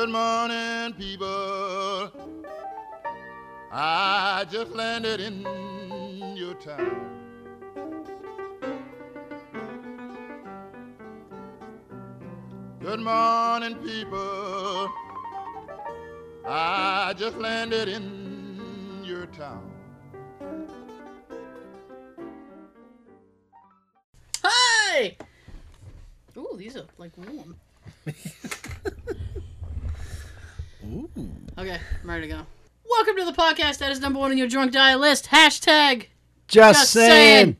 Good morning, people. I just landed in your town. Good morning, people. I just landed in your town. Hi! Ooh, these are like warm. Okay, I'm ready to go. Welcome to the podcast that is number one on your drunk dial list. Hashtag Just, Just saying. saying.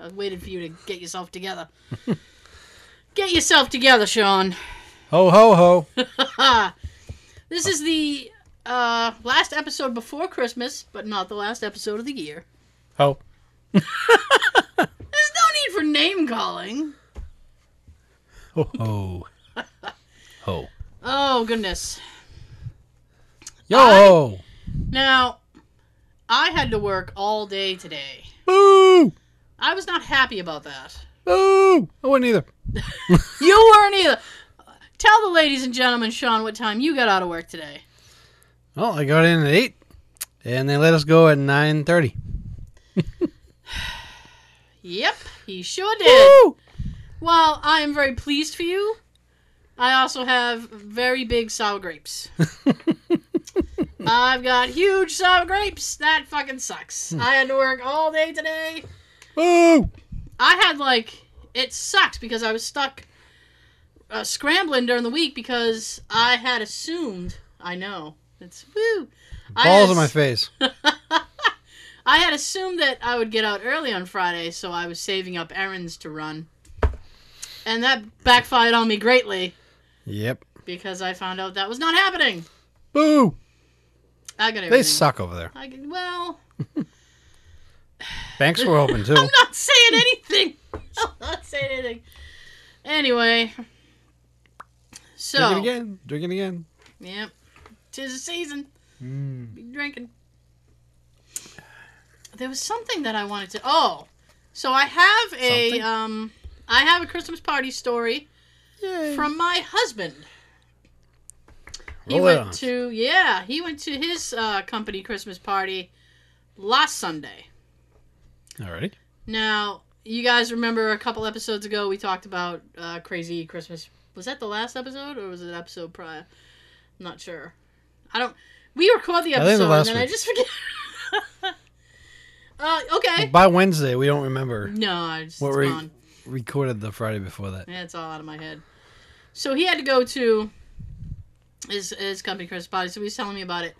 I was waiting for you to get yourself together. get yourself together, Sean. Ho ho ho. This is the uh, last episode before Christmas, but not the last episode of the year. Ho. There's no need for name calling. Ho ho. Ho. Oh, goodness. Yo ho. Now, I had to work all day today. Boo. I was not happy about that. Boo. I wasn't either. You weren't either. Tell the ladies and gentlemen, Sean, what time you got out of work today. Well, I got in at eight, and they let us go at nine thirty. Yep, he sure did. Well, I am very pleased for you. I also have very big sour grapes. I've got huge sour grapes. That fucking sucks. I had to work all day today. Boo. I had like it sucked because I was stuck uh, scrambling during the week because I had assumed. I know it's woo. I Balls on my face. I had assumed that I would get out early on Friday, so I was saving up errands to run, and that backfired on me greatly Yep. because I found out that was not happening. Boo. I got everything. They suck over there. I well, Banks were open too. I'm not saying anything. I'm not saying anything. Anyway, so drinking again. Drink it again. Yep. Tis the season. Mm. Be drinking. There was something that I wanted to. Oh, so I have a Something? um, I have a Christmas party story Yay. from my husband. He Roll went to yeah, he went to his uh, company Christmas party last Sunday. All right. Now, you guys remember a couple episodes ago we talked about uh, crazy Christmas. Was that the last episode or was it an episode prior? I'm not sure. I don't. We record the episode the and then I just forget. uh, okay. By Wednesday, we don't remember No, I just what we gone. recorded the Friday before that. Yeah, it's all out of my head. So he had to go to his his company Christmas party, so he was telling me about it.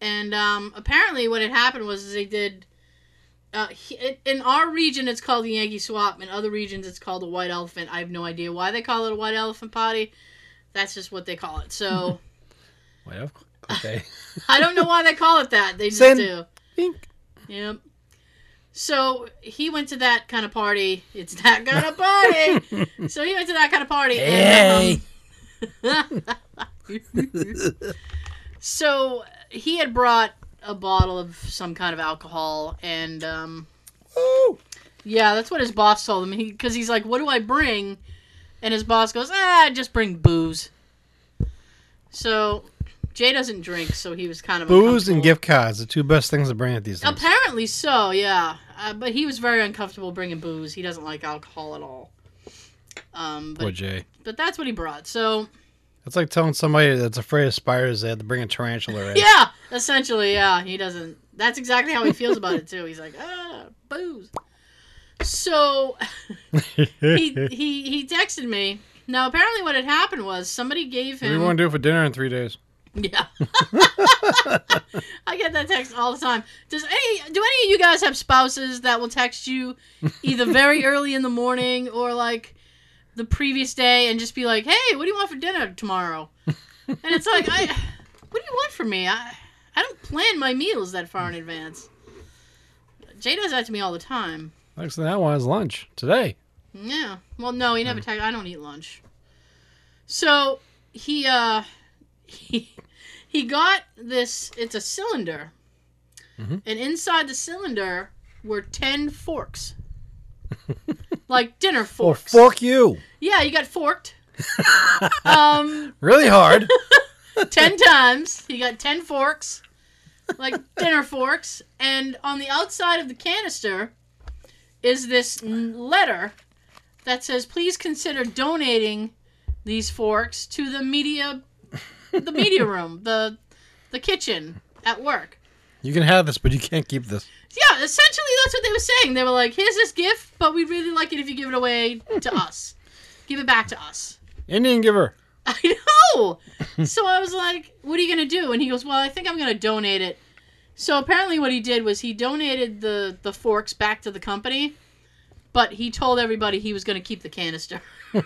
And um, apparently, what had happened was they did. Uh, he, in our region, it's called the Yankee Swap. In other regions, it's called the White Elephant. I have no idea why they call it a White Elephant party. That's just what they call it. So Well, okay. I don't know why they call it that. They just Send- do. Bink. Yep. So he went to that kind of party. It's that kind of party. so he went to that kind of party. Hey. And, um, so he had brought a bottle of some kind of alcohol, and um, Woo. yeah, that's what his boss told him. Because he's like, "What do I bring?" And his boss goes, "Ah, just bring booze." So Jay doesn't drink, so he was kind of Booze and gift cards, the two best things to bring at these things. Apparently so, yeah. Uh, but he was very uncomfortable bringing booze. He doesn't like alcohol at all. Um, Poor but, Jay. but that's what he brought. So It's like telling somebody that's afraid of spiders they have to bring a tarantula in. yeah, essentially, yeah. He doesn't. That's exactly how he feels about it too. He's like, ah, booze. So he he he texted me. Now apparently, what had happened was somebody gave What do you want to do it for dinner in three days? Yeah. I get that text all the time. Does any do any of you guys have spouses that will text you either very early in the morning or like the previous day and just be like, "Hey, what do you want for dinner tomorrow?" And it's like, "I what do you want from me? I I don't plan my meals that far in advance." Jay does that to me all the time. Next thing I want is lunch today. Yeah. Well, no, he never text. I don't eat lunch. So he uh he he got this. It's a cylinder, Mhm. and inside the cylinder were ten forks, like dinner forks. Or fork you. Yeah, you got forked. um, Really hard. ten times. You got ten forks, like dinner forks, and on the outside of the canister is this letter that says, "Please consider donating these forks to the media, the media room, the the kitchen at work." You can have this, but you can't keep this. Yeah, essentially that's what they were saying. They were like, "Here's this gift, but we'd really like it if you give it away to us. Give it back to us." Indian giver. I know. so I was like, "What are you gonna do?" And he goes, "Well, I think I'm gonna donate it." So apparently, what he did was he donated the the forks back to the company, but he told everybody he was gonna keep the canister.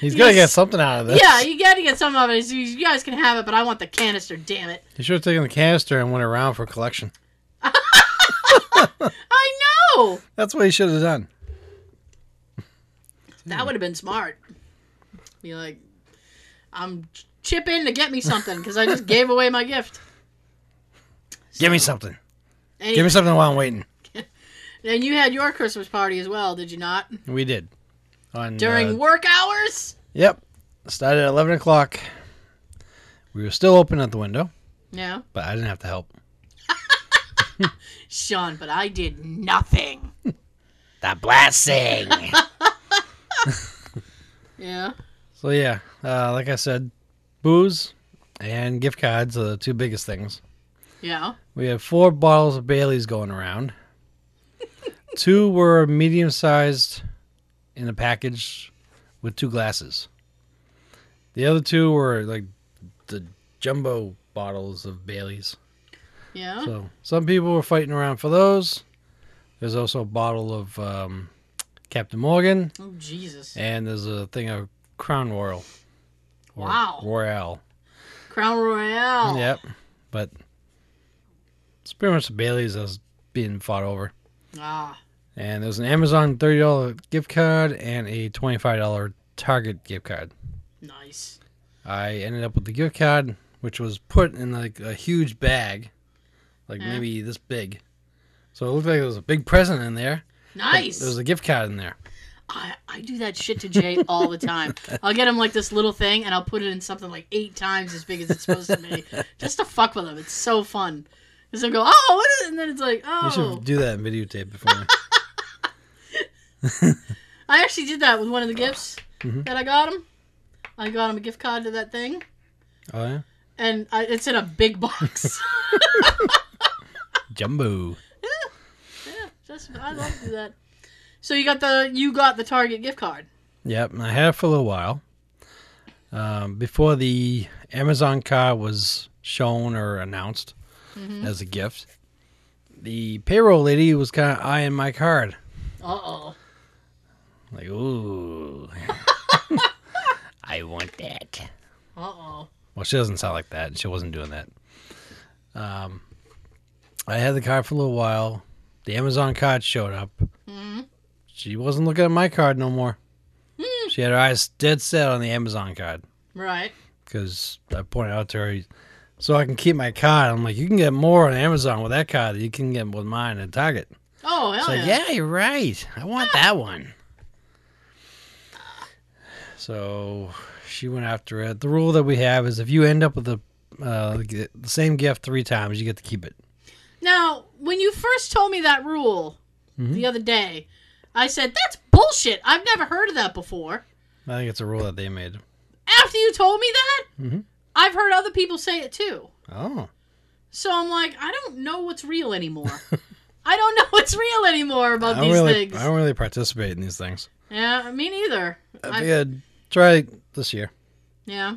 He's gonna get something out of this. yeah, you got to get some of it. So You guys can have it, but I want the canister. Damn it! He should have taken the canister and went around for collection. I know That's what he should have done. that would have been smart. Be like, I'm chip in to get me something because I just gave away my gift. Give me something. Give me something while I'm waiting. and you had your Christmas party as well, did you not? We did. On During uh, work hours? Yep. Started at eleven o'clock. We were still open at the window, Yeah. but I didn't have to help. Sean, but I did nothing. The blessing. Yeah. so yeah, uh, like I said, booze and gift cards are the two biggest things. Yeah. We had four bottles of Bailey's going around. two were medium sized in a package with two glasses. The other two were like the jumbo bottles of Bailey's. Yeah. So some people were fighting around for those. There's also a bottle of um, Captain Morgan, oh, Jesus. and there's a thing of Crown Royal. Wow. Royale. Crown Royale. Yep. But it's pretty much the Bailey's that's being fought over. Ah. And there's an Amazon $30 gift card and a $25 Target gift card. Nice. I ended up with the gift card, which was put in like a huge bag, like maybe this big. So it looked like there was a big present in there. Nice. There was a gift card in there. I, I do that shit to Jay all the time. I'll get him like this little thing and I'll put it in something like eight times as big as it's supposed to be. Just to fuck with him. It's so fun. Because he'll go, oh, what is it? And then it's like, oh. You oh. should do that in videotape before. I actually did that with one of the gifts Mhm. that I got him. I got him a gift card to that thing. oh yeah, And I, it's in a big box. Jumbo. yeah, just, I love to do that. So you got the you got the Target gift card. Yep, I had it for a little while. Um, before the Amazon card was shown or announced Mhm. as a gift, the payroll lady was kind of eyeing my card. Uh oh. Like, ooh, I want that. Uh oh. Well, she doesn't sound like that. She wasn't doing that. Um, I had the card for a little while. The Amazon card showed up. hmm She wasn't looking at my card no more. Hmm. She had her eyes dead set on the Amazon card Right. because I pointed out to her so I can keep my card. I'm like, you can get more on Amazon with that card than you can get with mine at Target. Oh hell like, yeah. yeah, you're right. I want that one. So she went after it. The rule that we have is if you end up with the uh, the same gift three times, you get to keep it. Now, when you first told me that rule Mhm. the other day, I said that's bullshit. I've never heard of that before. I think it's a rule that they made. After you told me that, Mhm. I've heard other people say it too. Oh, So I'm like, I don't know what's real anymore. I don't know what's real anymore about these really, things. I don't really participate in these things. Yeah, me neither. I I'd try this year. yeah.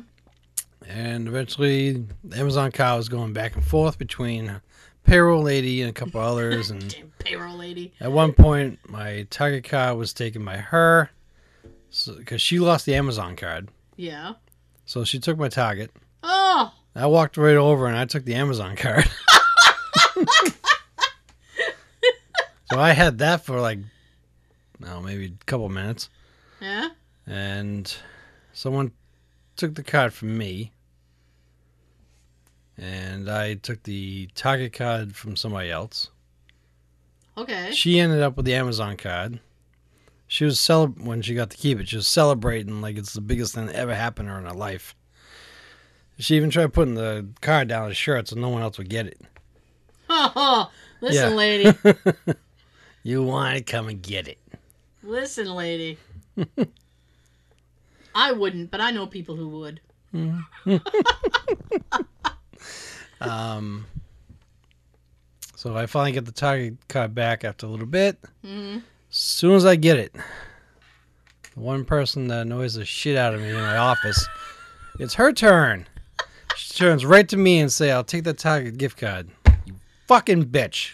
And eventually, the Amazon car was going back and forth between payroll lady and a couple others. And Damn payroll lady. at one point, my Target card was taken by her because she lost the Amazon card. Yeah. So she took my Target. Oh, I walked right over and I took the Amazon card. so I had that for like, no, maybe a couple minutes. yeah. And someone took the card from me. And I took the Target card from somebody else. Okay. She ended up with the Amazon card. She was celeb when she got to keep it. She was celebrating like it's the biggest thing that ever happened to her in her life. She even tried putting the card down his shirt so no one else would get it. Oh, listen, Yeah. lady. You want it? Come and get it. Listen, lady. I wouldn't, but I know people who would. Um, so I finally get the Target card back after a little bit. hmm As soon as I get it, the one person that annoys the shit out of me in my office, it's her turn. She turns right to me and say, "I'll take that Target gift card." You fucking bitch.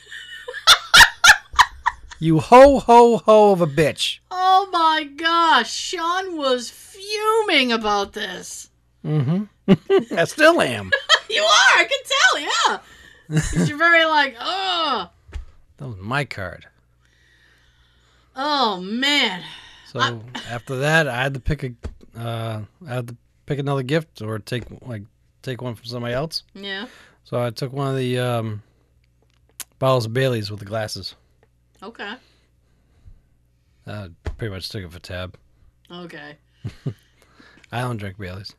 You ho ho ho of a bitch. Oh my gosh, Sean was fuming about this. Mm-hmm. I still am. You are, I can tell, yeah. 'Cause You're very like, oh, That was my card. oh man. So after that, I had to pick a, uh, I had to pick another gift or take like take one from somebody else. Yeah. So I took one of the um, bottles of Bailey's with the glasses. Okay. Uh, pretty much took it for tab. Okay. I don't drink Bailey's.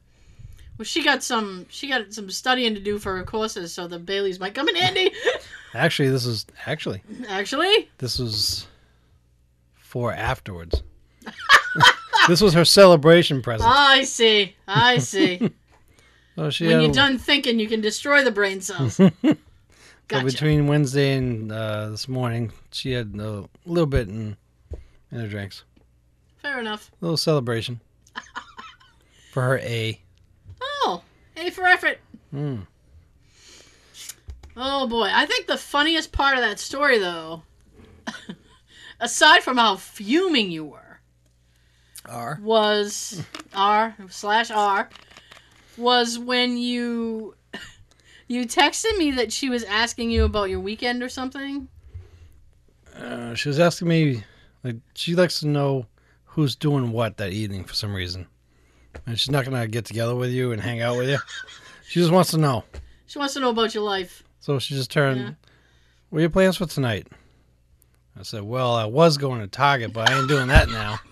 Well, she got some. She got some studying to do for her courses, so the Baileys might come in handy. Actually, this is actually Actually, this was for afterwards. this was her celebration present. I see. I see. She when you're a- done thinking, you can destroy the brain cells. So between Wednesday and uh, this morning, she had a little bit in in her drinks. Fair enough. A little celebration for her A. Oh, A for effort. Mm. Oh boy, I think the funniest part of that story, though, aside from how fuming you were, R. was R slash R was when you you texted me that she was asking you about your weekend or something. Uh, she was asking me, like, she likes to know who's doing what that evening for some reason. And she's not going to get together with you and hang out with you. She just wants to know. She wants to know about your life. So she just turned, Yeah. What are your plans for tonight? I said, Well, I was going to Target, but I ain't doing that now.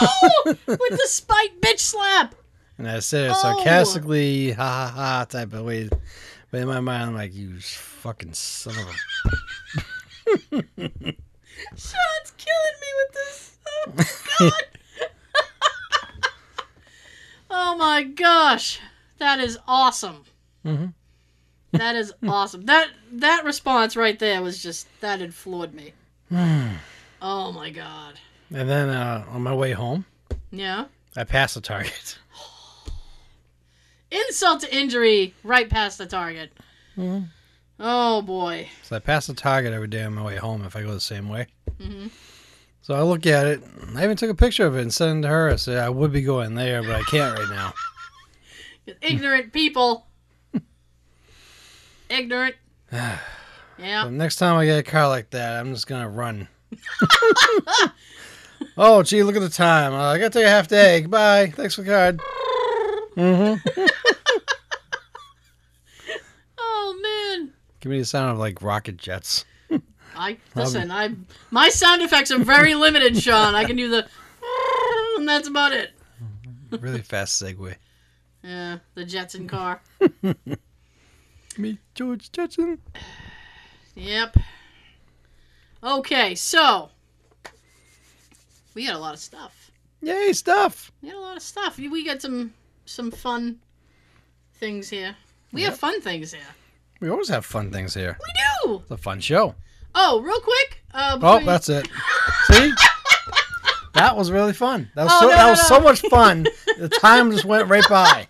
Oh, with the spite bitch slap. And I said it Oh. sarcastically, ha ha ha type of way. But in my mind, I'm like, You fucking son of a. Sean's killing me with this. Oh my god. oh my gosh. That is awesome. Mhm. That is awesome. That that response right there was just that had floored me. Oh my god. And then uh, on my way home, Yeah. I passed the Target. Insult to injury right past the target. Mhm. Oh boy. So I pass the Target every day on my way home if I go the same way. hmm So I look at it. I even took a picture of it and sent it to her. I said I would be going there, but I can't right now. Ignorant people. Ignorant. so Yeah. next time I get a car like that, I'm just gonna run. oh, gee, look at the time. Uh, I gotta take a half day. Goodbye. Thanks for the card. Mm-hmm. Oh man. Give me the sound of like rocket jets. I listen. I my sound effects are very limited, Sean. I can do the, and that's about it. Really fast segue. Yeah, the Jetson car. Me, George Jetson. Yep. Okay, so we got a lot of stuff. Yay, stuff. We got a lot of stuff. We got some some fun things here. We have fun things here. We always have fun things here. We do. It's a fun show. Oh, real quick. Uh, Oh, you- that's it. See? That was really fun. That was Oh, so no, that no, was no. so much fun. The time just went right by.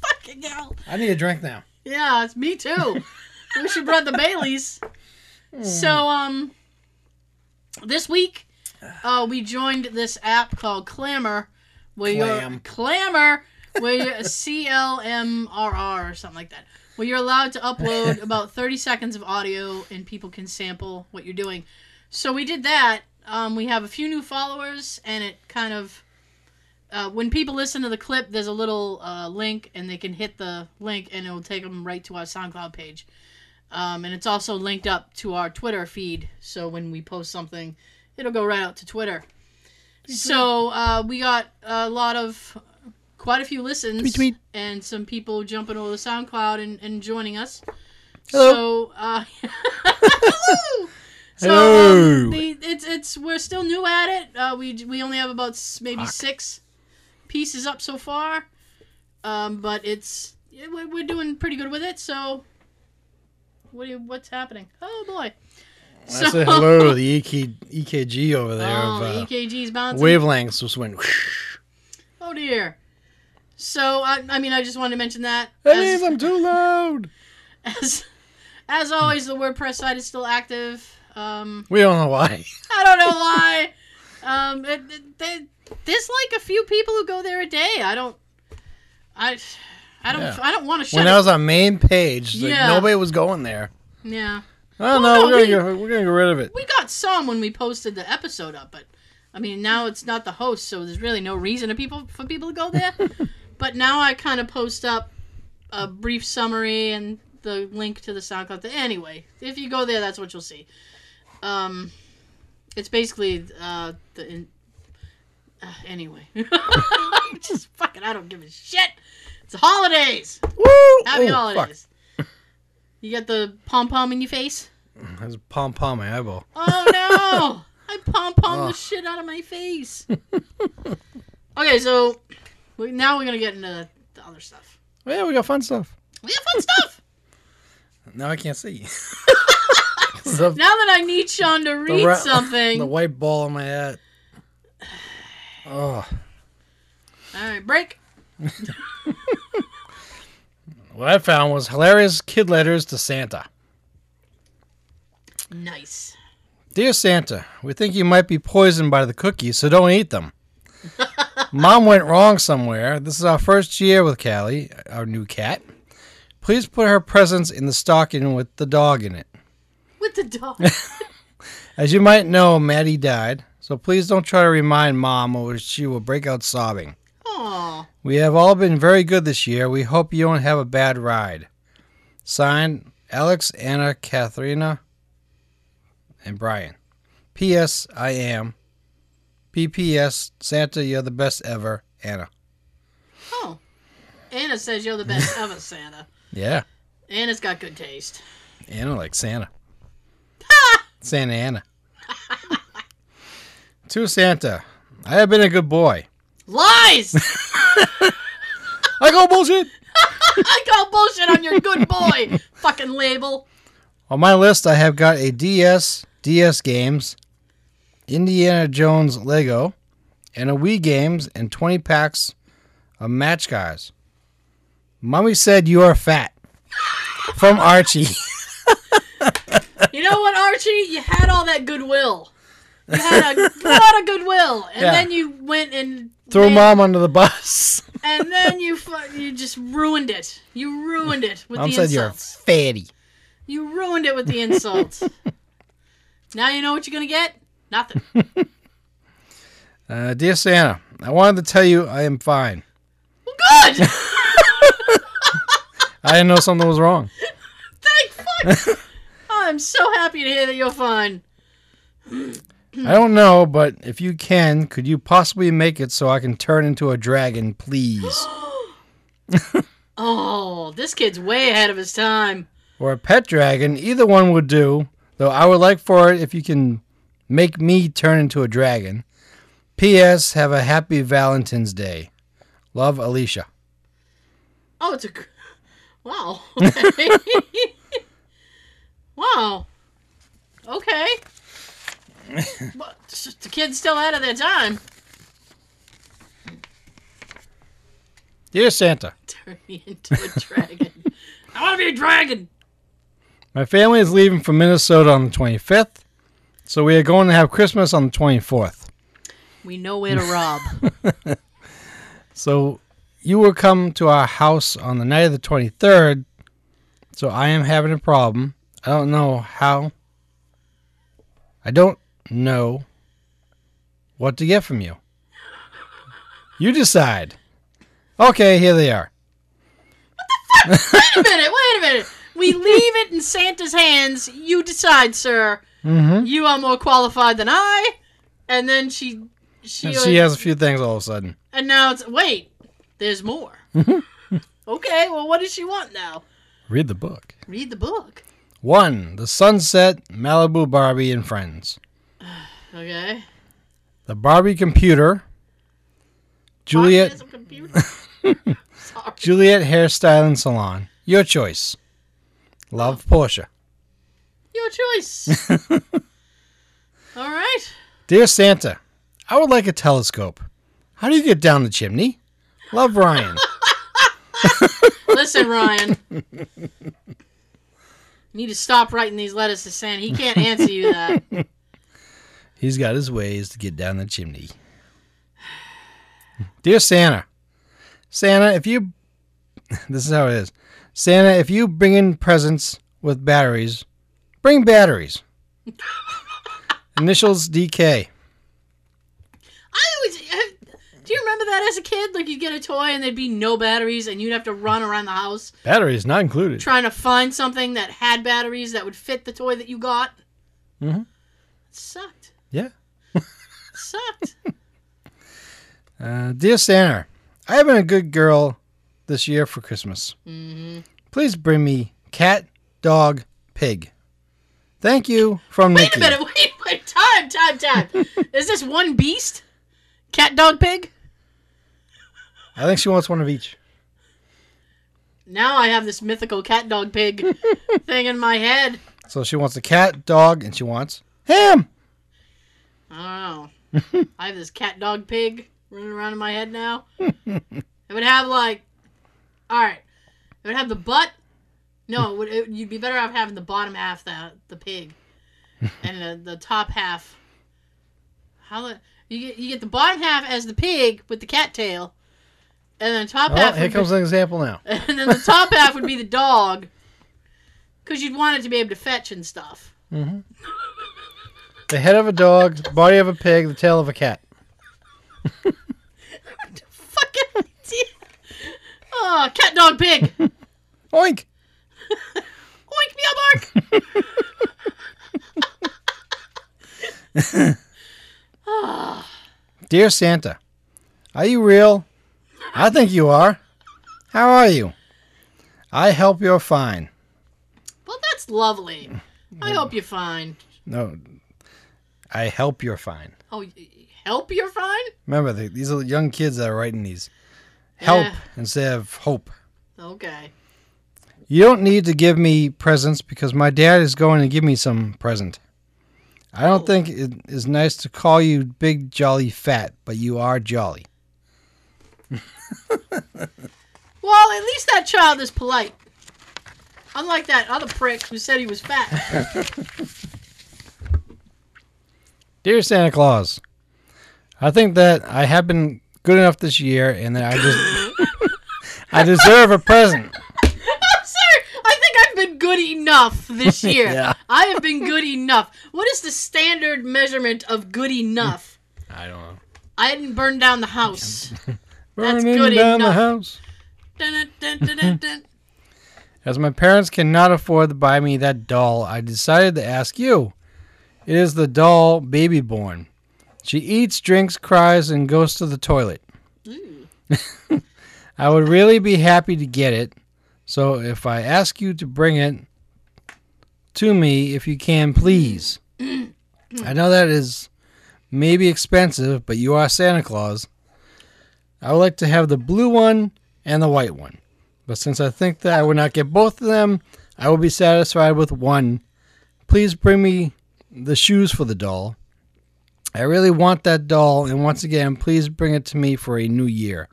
fucking hell. I need a drink now. Yeah, it's me too. we should brought the Baileys. So um, this week, uh, we joined this app called Clammr, where Clam. you're Clammr, where you're C L M R R or something like that, where you're allowed to upload about thirty seconds of audio and people can sample what you're doing. So we did that. Um, we have a few new followers, and it kind of uh, when people listen to the clip, there's a little uh, link, and they can hit the link, and it will take them right to our SoundCloud page. Um, and it's also linked up to our Twitter feed, so when we post something, it'll go right out to Twitter. So uh, we got a lot of quite a few listens Tweet, tweet. and some people jumping over the SoundCloud and, and joining us. Hello. So, uh, hello. So Hello. um, the, it's it's we're still new at it. Uh, we we only have about maybe Fuck. six pieces up so far, um, but it's we're, doing pretty good with it. So, what you, what's happening? Oh boy! I said hello to the EK, EKG over there Oh, of uh, EKG's bouncing. wavelengths just went. whoosh. Oh dear. So I, I mean, I just wanted to mention that. That as- I'm too loud. as as always, the WordPress site is still active. Um, We don't know why. I don't know why. Um, it, it- they- there's like a few people who go there a day. I don't. I. I don't. Yeah. I don't want to shut When it. that was our main page, like, Yeah. nobody was going there. yeah, Oh Well, no, no, we're gonna we- get, we're gonna get rid of it. we got some when we posted the episode up, but I mean now it's not the host, so there's really no reason to people for people to go there. but now I kind of post up a brief summary and the link to the SoundCloud. Anyway, if you go there, that's what you'll see. Um, it's basically uh, the. In, uh, anyway, just fucking, I don't give a shit. It's the holidays. Woo! Happy Oh, holidays. You got the pom pom in your face. Fuck. A pom pom my eyeball. Oh no! I pom pom the shit out of my face. okay, so we, now we're gonna get into the other stuff. Oh, yeah, we got fun stuff. We have fun stuff. Now I can't see. now that I need Sean to read ra- something. the white ball on my hat. Oh, All right, break. what I found was hilarious kid letters to Santa. Nice. Dear Santa, we think you might be poisoned by the cookies, so don't eat them. Mom went wrong somewhere. This is our first year with Callie, our new cat. Please put her presents in the stocking with the dog in it. With the dog. As you might know, Maddie died, so please don't try to remind Mom or she will break out sobbing. Aw. We have all been very good this year. We hope you don't have a bad ride. Signed, Alex, Anna, Katharina, and Brian. P.S. I am. P.P.S. Santa, you're the best ever. Anna. Oh. Anna says you're the best ever, Santa. Yeah, Anna's got good taste. Anna likes Santa. Santa Anna. to Santa, I have been a good boy. Lies! I go bullshit. I call bullshit on your good boy fucking label. On my list, I have got a DS, DS games, Indiana Jones Lego, and a Wii games and 20 packs of Match Cars. Mommy said you are fat. From Archie. You know what, Archie? You had all that goodwill. You had a lot of goodwill, and Yeah. then you went and threw made- mom under the bus. and then you fu- you just ruined it. You ruined it with Mom the said you're insults. fatty. You ruined it with the insults. now you know what you're gonna get? Nothing. Uh, dear Santa, I wanted to tell you I am fine. Well, good. I didn't know something was wrong. Thank fuck. I'm so happy to hear that you're fine. I don't know, but if you can, could you possibly make it so I can turn into a dragon, please? Oh, this kid's way ahead of his time. or a pet dragon, either one would do. Though I would like for it if you can make me turn into a dragon. P.S. Have a happy Valentine's Day. Love, Alicia. Oh, it's a. Wow. Okay. wow. Okay. But the kid's still out of their time. Dear Santa, Turn me into a dragon. I want to be a dragon. my family is leaving for Minnesota on the 25th, so we are going to have Christmas on the 24th. We know where to rob. So you will come to our house on the night of the 23rd, so I am having a problem. I don't know how. I don't know what to get from you. You decide. Okay, here they are. wait a minute. Wait a minute. We leave it in Santa's hands. You decide, sir. Mm-hmm. You are more qualified than I. And then she, she, And she has a few things all of a sudden. and now it's wait. There's more. Okay, well, what does she want now? Read the book. Read the book. One, The Sunset, Malibu Barbie and Friends. Okay. The Barbie Computer. Juliet computer. Sorry. Juliet Hairstyling Salon. Your choice. Love Portia. Your choice. All right. Dear Santa, I would like a telescope. How do you get down the chimney? Love Ryan. Listen, Ryan. You need to stop writing these letters to Santa. He can't answer you that. He's got his ways to get down the chimney. Dear Santa, Santa, if you. This is how it is. Santa, if you bring in presents with batteries, bring batteries. Initials DK. I always. Do you remember that as a kid? Like you'd get a toy and there'd be no batteries, and you'd have to run around the house Batteries not included. trying to find something that had batteries that would fit the toy that you got. Mm-hmm. It sucked. Yeah. It sucked. Uh, dear Santa, I have been a good girl this year for Christmas. hmm Please bring me cat, dog, pig. Thank you from Wait Nikki. a minute. Wait, wait. Time, time, time. Is this one beast? Cat, dog, pig? I think she wants one of each. Now I have this mythical cat, dog, pig thing in my head. So she wants a cat, dog, and she wants ham. I don't know. I have this cat, dog, pig running around in my head now. it would have like, all right, it would have the butt. No, it it, you'd be better off having the bottom half the the pig, and the, the top half. How you get you get the bottom half as the pig with the cat tail, and then the top Oh, half. here comes be, an example now. and then the top half would be the dog, because you'd want it to be able to fetch and stuff. Mm-hmm. The head of a dog, body of a pig, the tail of a cat. What the fucking idea. Oh, cat, dog, pig. Oink! Oink me a bark. Dear Santa, are you real? I think you are. How are you? I hope you're fine. Well, that's lovely. I hope you're fine. No, I help you're fine. Oh, help you're fine? Remember, these are young kids that are writing these. Help Yeah. instead of hope. Okay. You don't need to give me presents because my dad is going to give me some present. I don't Oh. think it is nice to call you big, jolly, fat, but you are jolly. Well, at least that child is polite. Unlike that other prick who said he was fat. Dear Santa Claus, I think that I have been good enough this year and that I just I deserve a present. Sir, I think I've been good enough this year. Yeah. I have been good enough. What is the standard measurement of good enough? I don't know. I didn't burn down the house. That's Burning good down the enough. house. Dun, dun, dun, dun, dun. As my parents cannot afford to buy me that doll, I decided to ask you. It is the doll baby born. She eats, drinks, cries, and goes to the toilet. I would really be happy to get it. So if I ask you to bring it to me, if you can, please. I know that is maybe expensive, but you are Santa Claus. I would like to have the blue one and the white one. But since I think that I would not get both of them, I will be satisfied with one. Please bring me the shoes for the doll. I really want that doll, and once again, please bring it to me for a new year.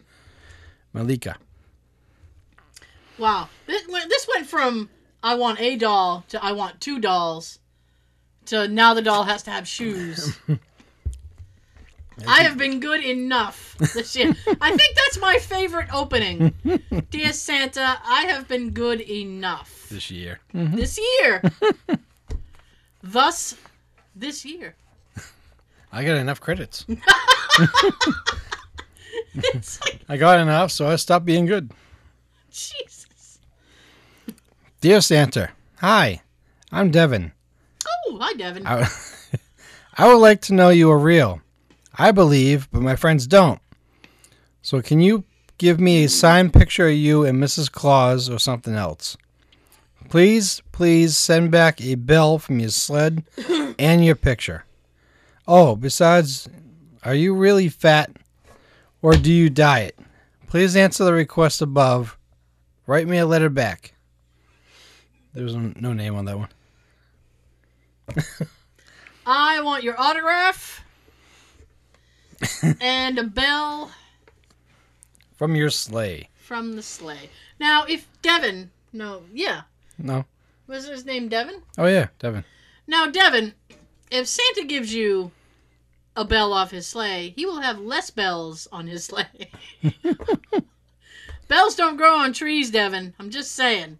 Malika. Wow. This went, this went from I want a doll to I want two dolls to now the doll has to have shoes. I have been good enough this year. I think that's my favorite opening. Dear Santa, I have been good enough This year. Mm-hmm. this year. Thus, this year. I got enough credits. It's like, I got enough, so I stopped being good. Jesus. Dear Santa, hi, I'm Devin. Oh, hi, Devin. I, I would like to know you are real. I believe, but my friends don't. So can you give me a signed picture of you and Mrs. Claus or something else. Please, please send back a bell from your sled and your picture. Oh, besides, are you really fat or do you diet? Please answer the request above. Write me a letter back. There's no no name on that one. I want your autograph and a bell From your sleigh. from the sleigh. Now, if Devin, no, yeah, No. was his name Devin? Oh, yeah, Devin. Now, Devin, if Santa gives you a bell off his sleigh, he will have less bells on his sleigh. bells don't grow on trees, Devin. I'm just saying.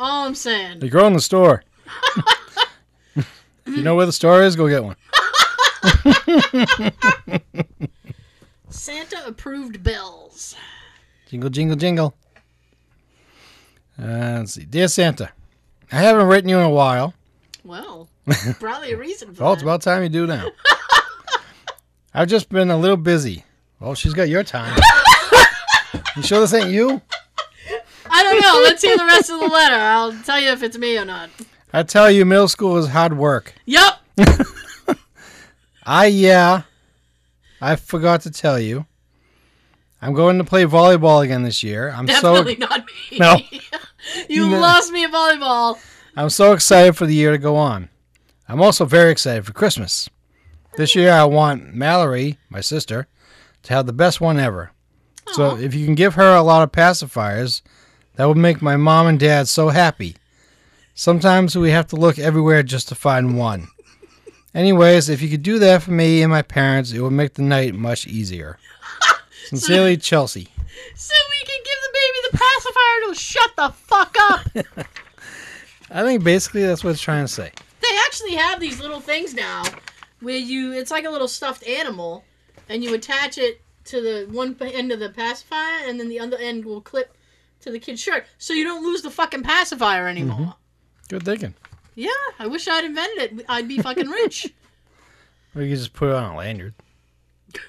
All I'm saying. They grow in the store. if you know where the store is, go get one. Santa approved bells. Jingle, jingle, jingle. Uh, let's see. Dear Santa, I haven't written you in a while. Well, probably a reason for Well, it's about time you do now. I've just been a little busy. Well, she's got your time. you sure this ain't you? I don't know. Let's hear the rest of the letter. I'll tell you if it's me or not. I tell you, middle school is hard work. Yep. I, yeah, I forgot to tell you. I'm going to play volleyball again this year. I'm Definitely so not me. No. you No. lost me at volleyball. I'm so excited for the year to go on. I'm also very excited for Christmas. This year, I want Mallory, my sister, to have the best one ever. So, if you can give her a lot of pacifiers, that would make my mom and dad so happy. Sometimes we have to look everywhere just to find one. Anyways, if you could do that for me and my parents, it would make the night much easier. Sincerely, Chelsea. So we can give the baby the pacifier to shut the fuck up. I think basically that's what it's trying to say. they actually have these little things now where you it's like a little stuffed animal and you attach it to the one end of the pacifier and then the other end will clip to the kid's shirt so you don't lose the fucking pacifier anymore. Good thinking. Yeah, I wish I'd invented it. I'd be fucking rich. Or you could just put it on a lanyard.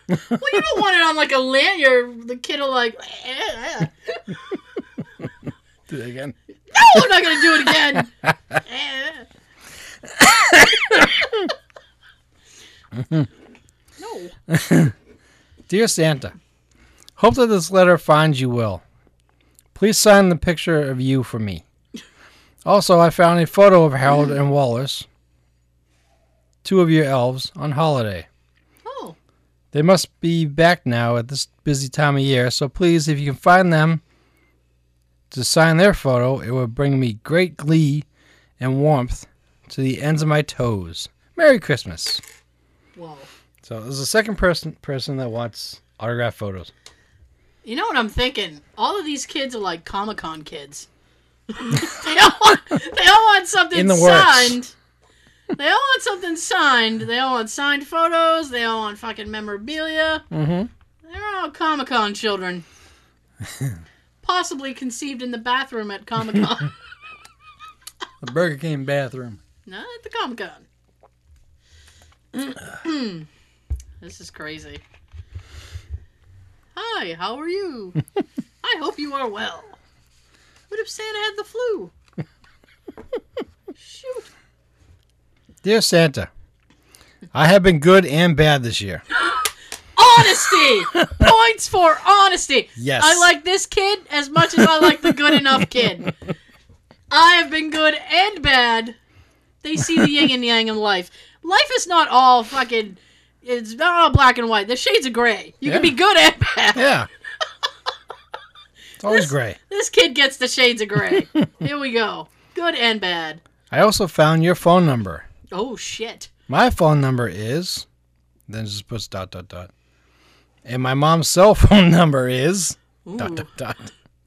well, you don't want it on like a lanyard. The kid will like, "Eh, eh." Do that again. no, I'm not gonna do it again. Eh. no. Dear Santa, hope that this letter finds you well. Please sign the picture of you for me. Also, I found a photo of Harold and Wallace, two of your elves, on holiday. Oh, They must be back now at this busy time of year, so please, if you can find them to sign their photo, it will bring me great glee and warmth to the ends of my toes. Merry Christmas. whoa. So, there's a second person person that wants autographed photos. You know what I'm thinking? All of these kids are like Comic Con kids. they all want, they all want something In the works. signed. They all want something signed. They all want signed photos. They all want fucking memorabilia. Mm-hmm. They're all Comic Con children. Possibly conceived in the bathroom at Comic Con. The Burger King bathroom. no, at the Comic Con. this is crazy. Hi, how are you? I hope you are well. What if Santa had the flu? Shoot. Dear Santa, I have been good and bad this year. Honesty! Points for honesty. Yes. I like this kid as much as I like the good enough kid. I have been good and bad. They see the yin and yang in life. Life is not all fucking. It's not all black and white. There's shades of gray. You can be good and bad. Yeah. It's always gray. This kid gets the shades of gray. Here we go. Good and bad. I also found your phone number. Oh shit. My phone number is, then just puts dot dot dot. And my mom's cell phone number is Ooh. dot dot dot.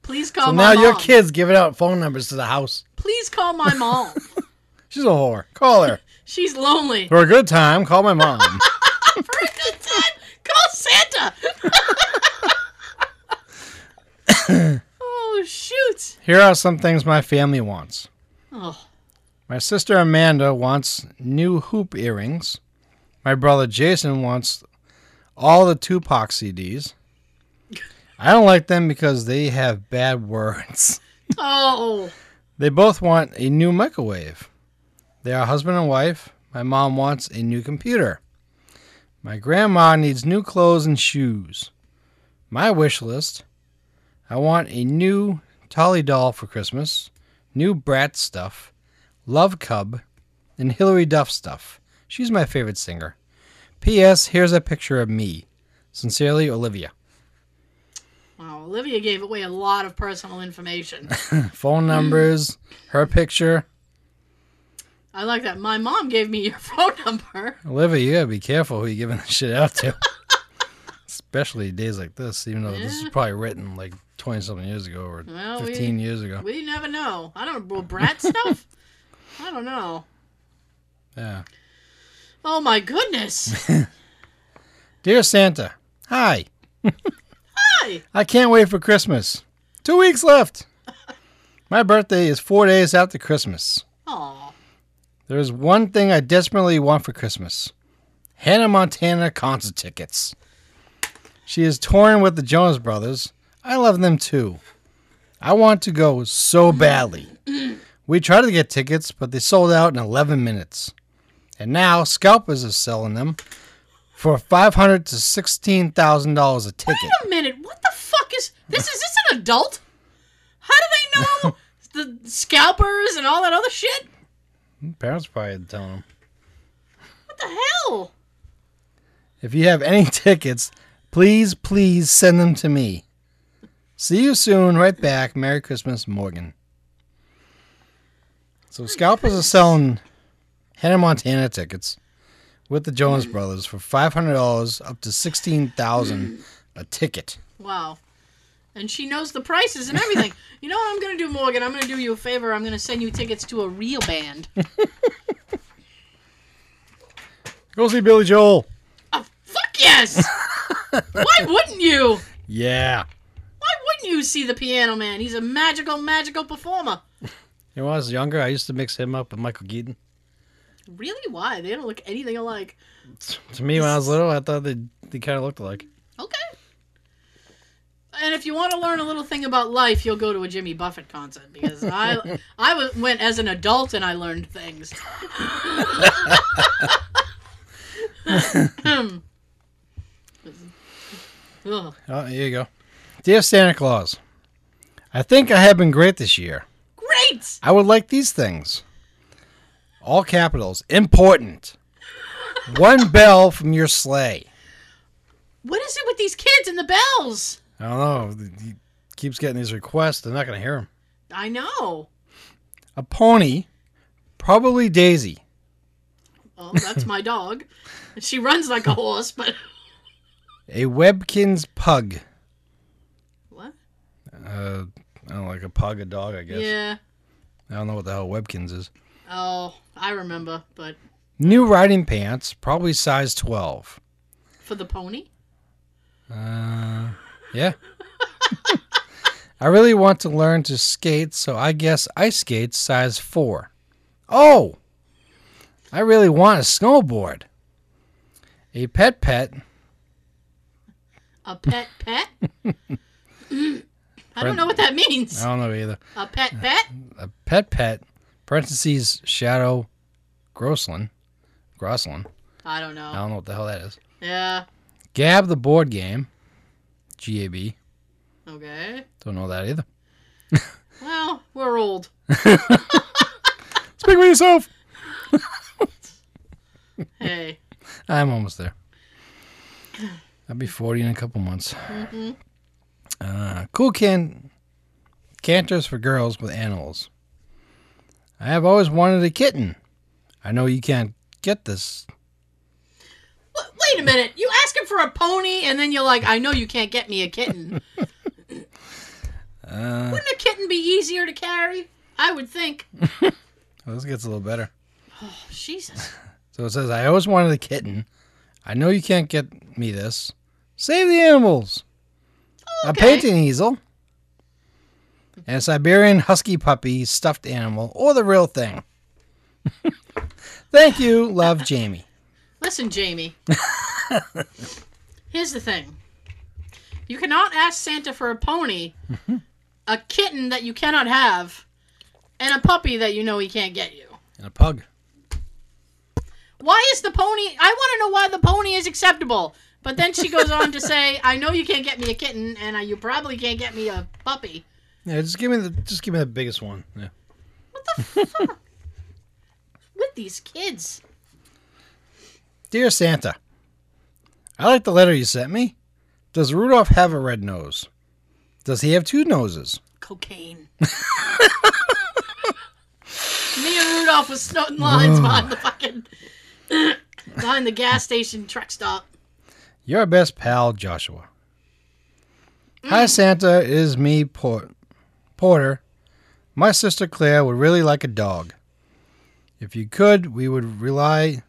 Please call So now mom. your kid's giving out phone numbers to the house. Please call my mom. She's a whore. Call her. She's lonely. For a good time, call my mom. For a good time, call Santa. oh shoot. Here are some things my family wants. Oh, My sister Amanda wants new hoop earrings. My brother Jason wants all the Tupac CDs. I don't like them because they have bad words. Oh, They both want a new microwave. They are husband and wife. My mom wants a new computer. My grandma needs new clothes and shoes. My wish list I want a new Tolly doll for Christmas, new Bratz stuff, Love Cub, and Hilary Duff stuff. She's my favorite singer. P.S. Here's a picture of me. Sincerely, Olivia. wow. Olivia gave away a lot of personal information. Phone numbers, her picture. I like that. My mom gave me your phone number. Olivia, you gotta be careful who you giving this shit out to. Especially days like this, even though this is probably written like 20 something years ago or Well, we- 15 years ago. We never know. I don't know. Bratz stuff? I don't know. Yeah. Oh my goodness. Dear Santa, hi. Hi. I can't wait for Christmas. Two weeks left. My birthday is four days after Christmas. Aw. There is one thing I desperately want for Christmas Hannah Montana concert tickets. She is touring with the Jonas Brothers. I love them too. I want to go so badly. We tried to get tickets, but they sold out in 11 minutes. And now scalpers are selling them for 500 to $16,000 a ticket. Wait a minute. What the fuck is this? Is this an adult? How do they know the scalpers and all that other shit? Parents probably had to tell them. What the hell? If you have any tickets, please, please send them to me. See you soon. Right back. Merry Christmas, Morgan. So scalpers are selling Hannah Montana tickets with the Jonas mm. Brothers for five hundred dollars up to sixteen thousand a ticket. Wow. And she knows the prices and everything. you know what I'm gonna do, Morgan? I'm gonna do you a favor. I'm gonna send you tickets to a real band. Go see Billy Joel. oh, fuck yes! Why wouldn't you? Yeah. Why wouldn't you see the Piano Man? He's a magical, magical performer. You know, when I was younger, I used to mix him up with Michael Keaton. Really? Why? They don't look anything alike. To me, when I was little, I thought they they kind of looked alike. Okay. And if you want to learn a little thing about life, you'll go to a Jimmy Buffett concert because I I went as an adult and I learned things. Ugh. Oh, here you go. Dear Santa Claus, I think I have been great this year. Great! I would like these things. All capitals. Important. One bell from your sleigh. What is it with these kids and the bells? I don't know. He keeps getting these requests. They're not going to hear him. I know. A pony. Probably Daisy. Oh, that's my dog. She runs like a horse, but A Webkinz pug. what? Uh, I don't know, like a pug, a dog, I guess. Yeah. I don't know what the hell Webkinz is. Oh, I remember, but New riding pants. Probably size 12. for the pony? Uh, yeah. I really want to learn to skate, so I guess ice skates size 4. Oh! I really want a snowboard. A pet pet. A pet pet? I don't know what that means. I don't know either. A pet pet? A pet pet. Parentheses Shadow Grosslin. Grosslin. I don't know. I don't know what the hell that is. Yeah. Gab the board game. G A B. Okay. Don't know that either. Well, we're old. Speak for yourself. Hey. I'm almost there. I'll be 40 in a couple months. hmm Uh, cool can canters for girls with animals. I have always wanted a kitten. I know you can't get this. Wait a minute. You ask him for a pony, and then you're like, I know you can't get me a kitten. Uh, Wouldn't a kitten be easier to carry? I would think. well, this gets a little better. Oh, Jesus. So it says, I always wanted a kitten. I know you can't get me this. Save the animals. A painting easel. And a Siberian husky puppy stuffed animal or the real thing. Thank you. Love, Jamie. Listen, Jamie. Here's the thing. You cannot ask Santa for a pony, a kitten that you cannot have, and a puppy that you know he can't get you. And a pug. Why is the pony? I want to know why the pony is acceptable. But then she goes on to say, "I know you can't get me a kitten, and uh, you probably can't get me a puppy." Yeah, just give me the just give me the biggest one. Yeah. What the fuck with these kids, Dear Santa, I like the letter you sent me. Does Rudolph have a red nose? Does he have two noses? cocaine. me and Rudolph was snorting lines behind the fucking behind the gas station truck stop. Your best pal, Joshua. Hi, mm. Santa. It is me, Port- Porter. My sister Claire would really like a dog. If you could, we would rely.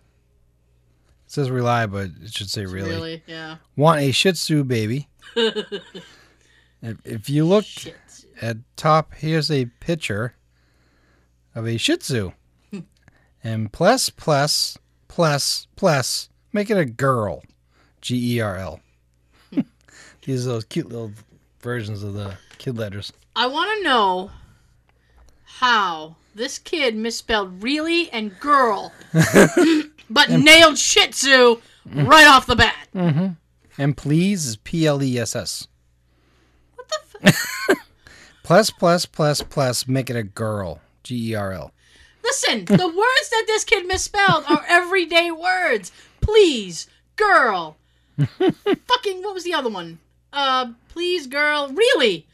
It says rely, but it should say really. Really, yeah. Want a Shih Tzu baby. if, if you look at top, here's a picture of a Shih Tzu. and plus, plus, plus, plus, make it a girl. G E R L. These are those cute little versions of the kid letters. I want to know how this kid misspelled really and girl, but nailed Shih Tzu right off the bat. And please is P L E S S. What the? fuck? Plus, plus, plus, plus, make it a girl. G E R L. Listen, the words that this kid misspelled are everyday words. Please, girl. Fucking, what was the other one? Uh, please, girl. Really?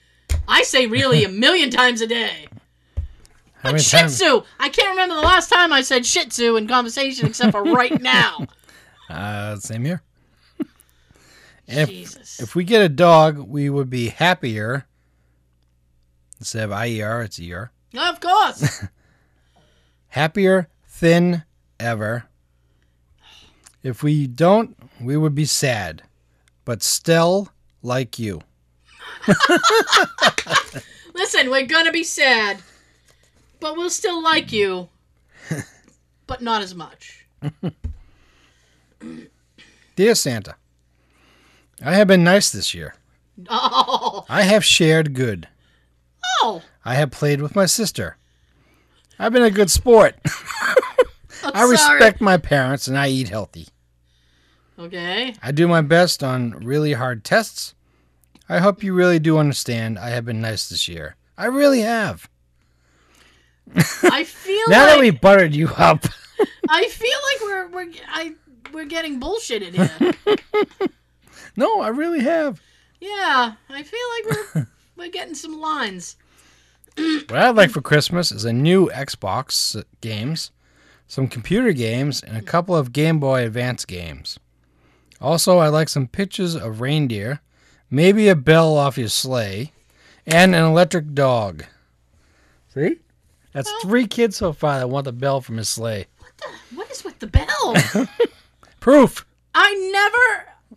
I say really a million times a day. How But many Shih? Tzu. I can't remember the last time I said Shih Tzu in conversation except for right now. Uh, same here. If- Jesus. If we get a dog, we would be happier. Instead of IER, it's ER. of course. Happier, thin, ever. If we don't, we would be sad, but still like you. Listen, we're gonna be sad, but we'll still like you, but not as much. Dear Santa, I have been nice this year. Oh, I have shared good. oh. I have played with my sister. I've been a good sport. I respect my parents and I eat healthy. Okay. I do my best on really hard tests. I hope you really do understand I have been nice this year. I really have. I feel Now like that we buttered you up, I feel like we're we're I we're getting bullshitted here. no, I really have. yeah, I feel like we're we're getting some lines. What I'd like for Christmas is a new Xbox games, some computer games, and a couple of Game Boy Advance games. Also, I'd like some pictures of reindeer, maybe a bell off your sleigh, and an electric dog. See? That's three kids so far that want the bell from his sleigh. What the? What is with the bell? Proof! I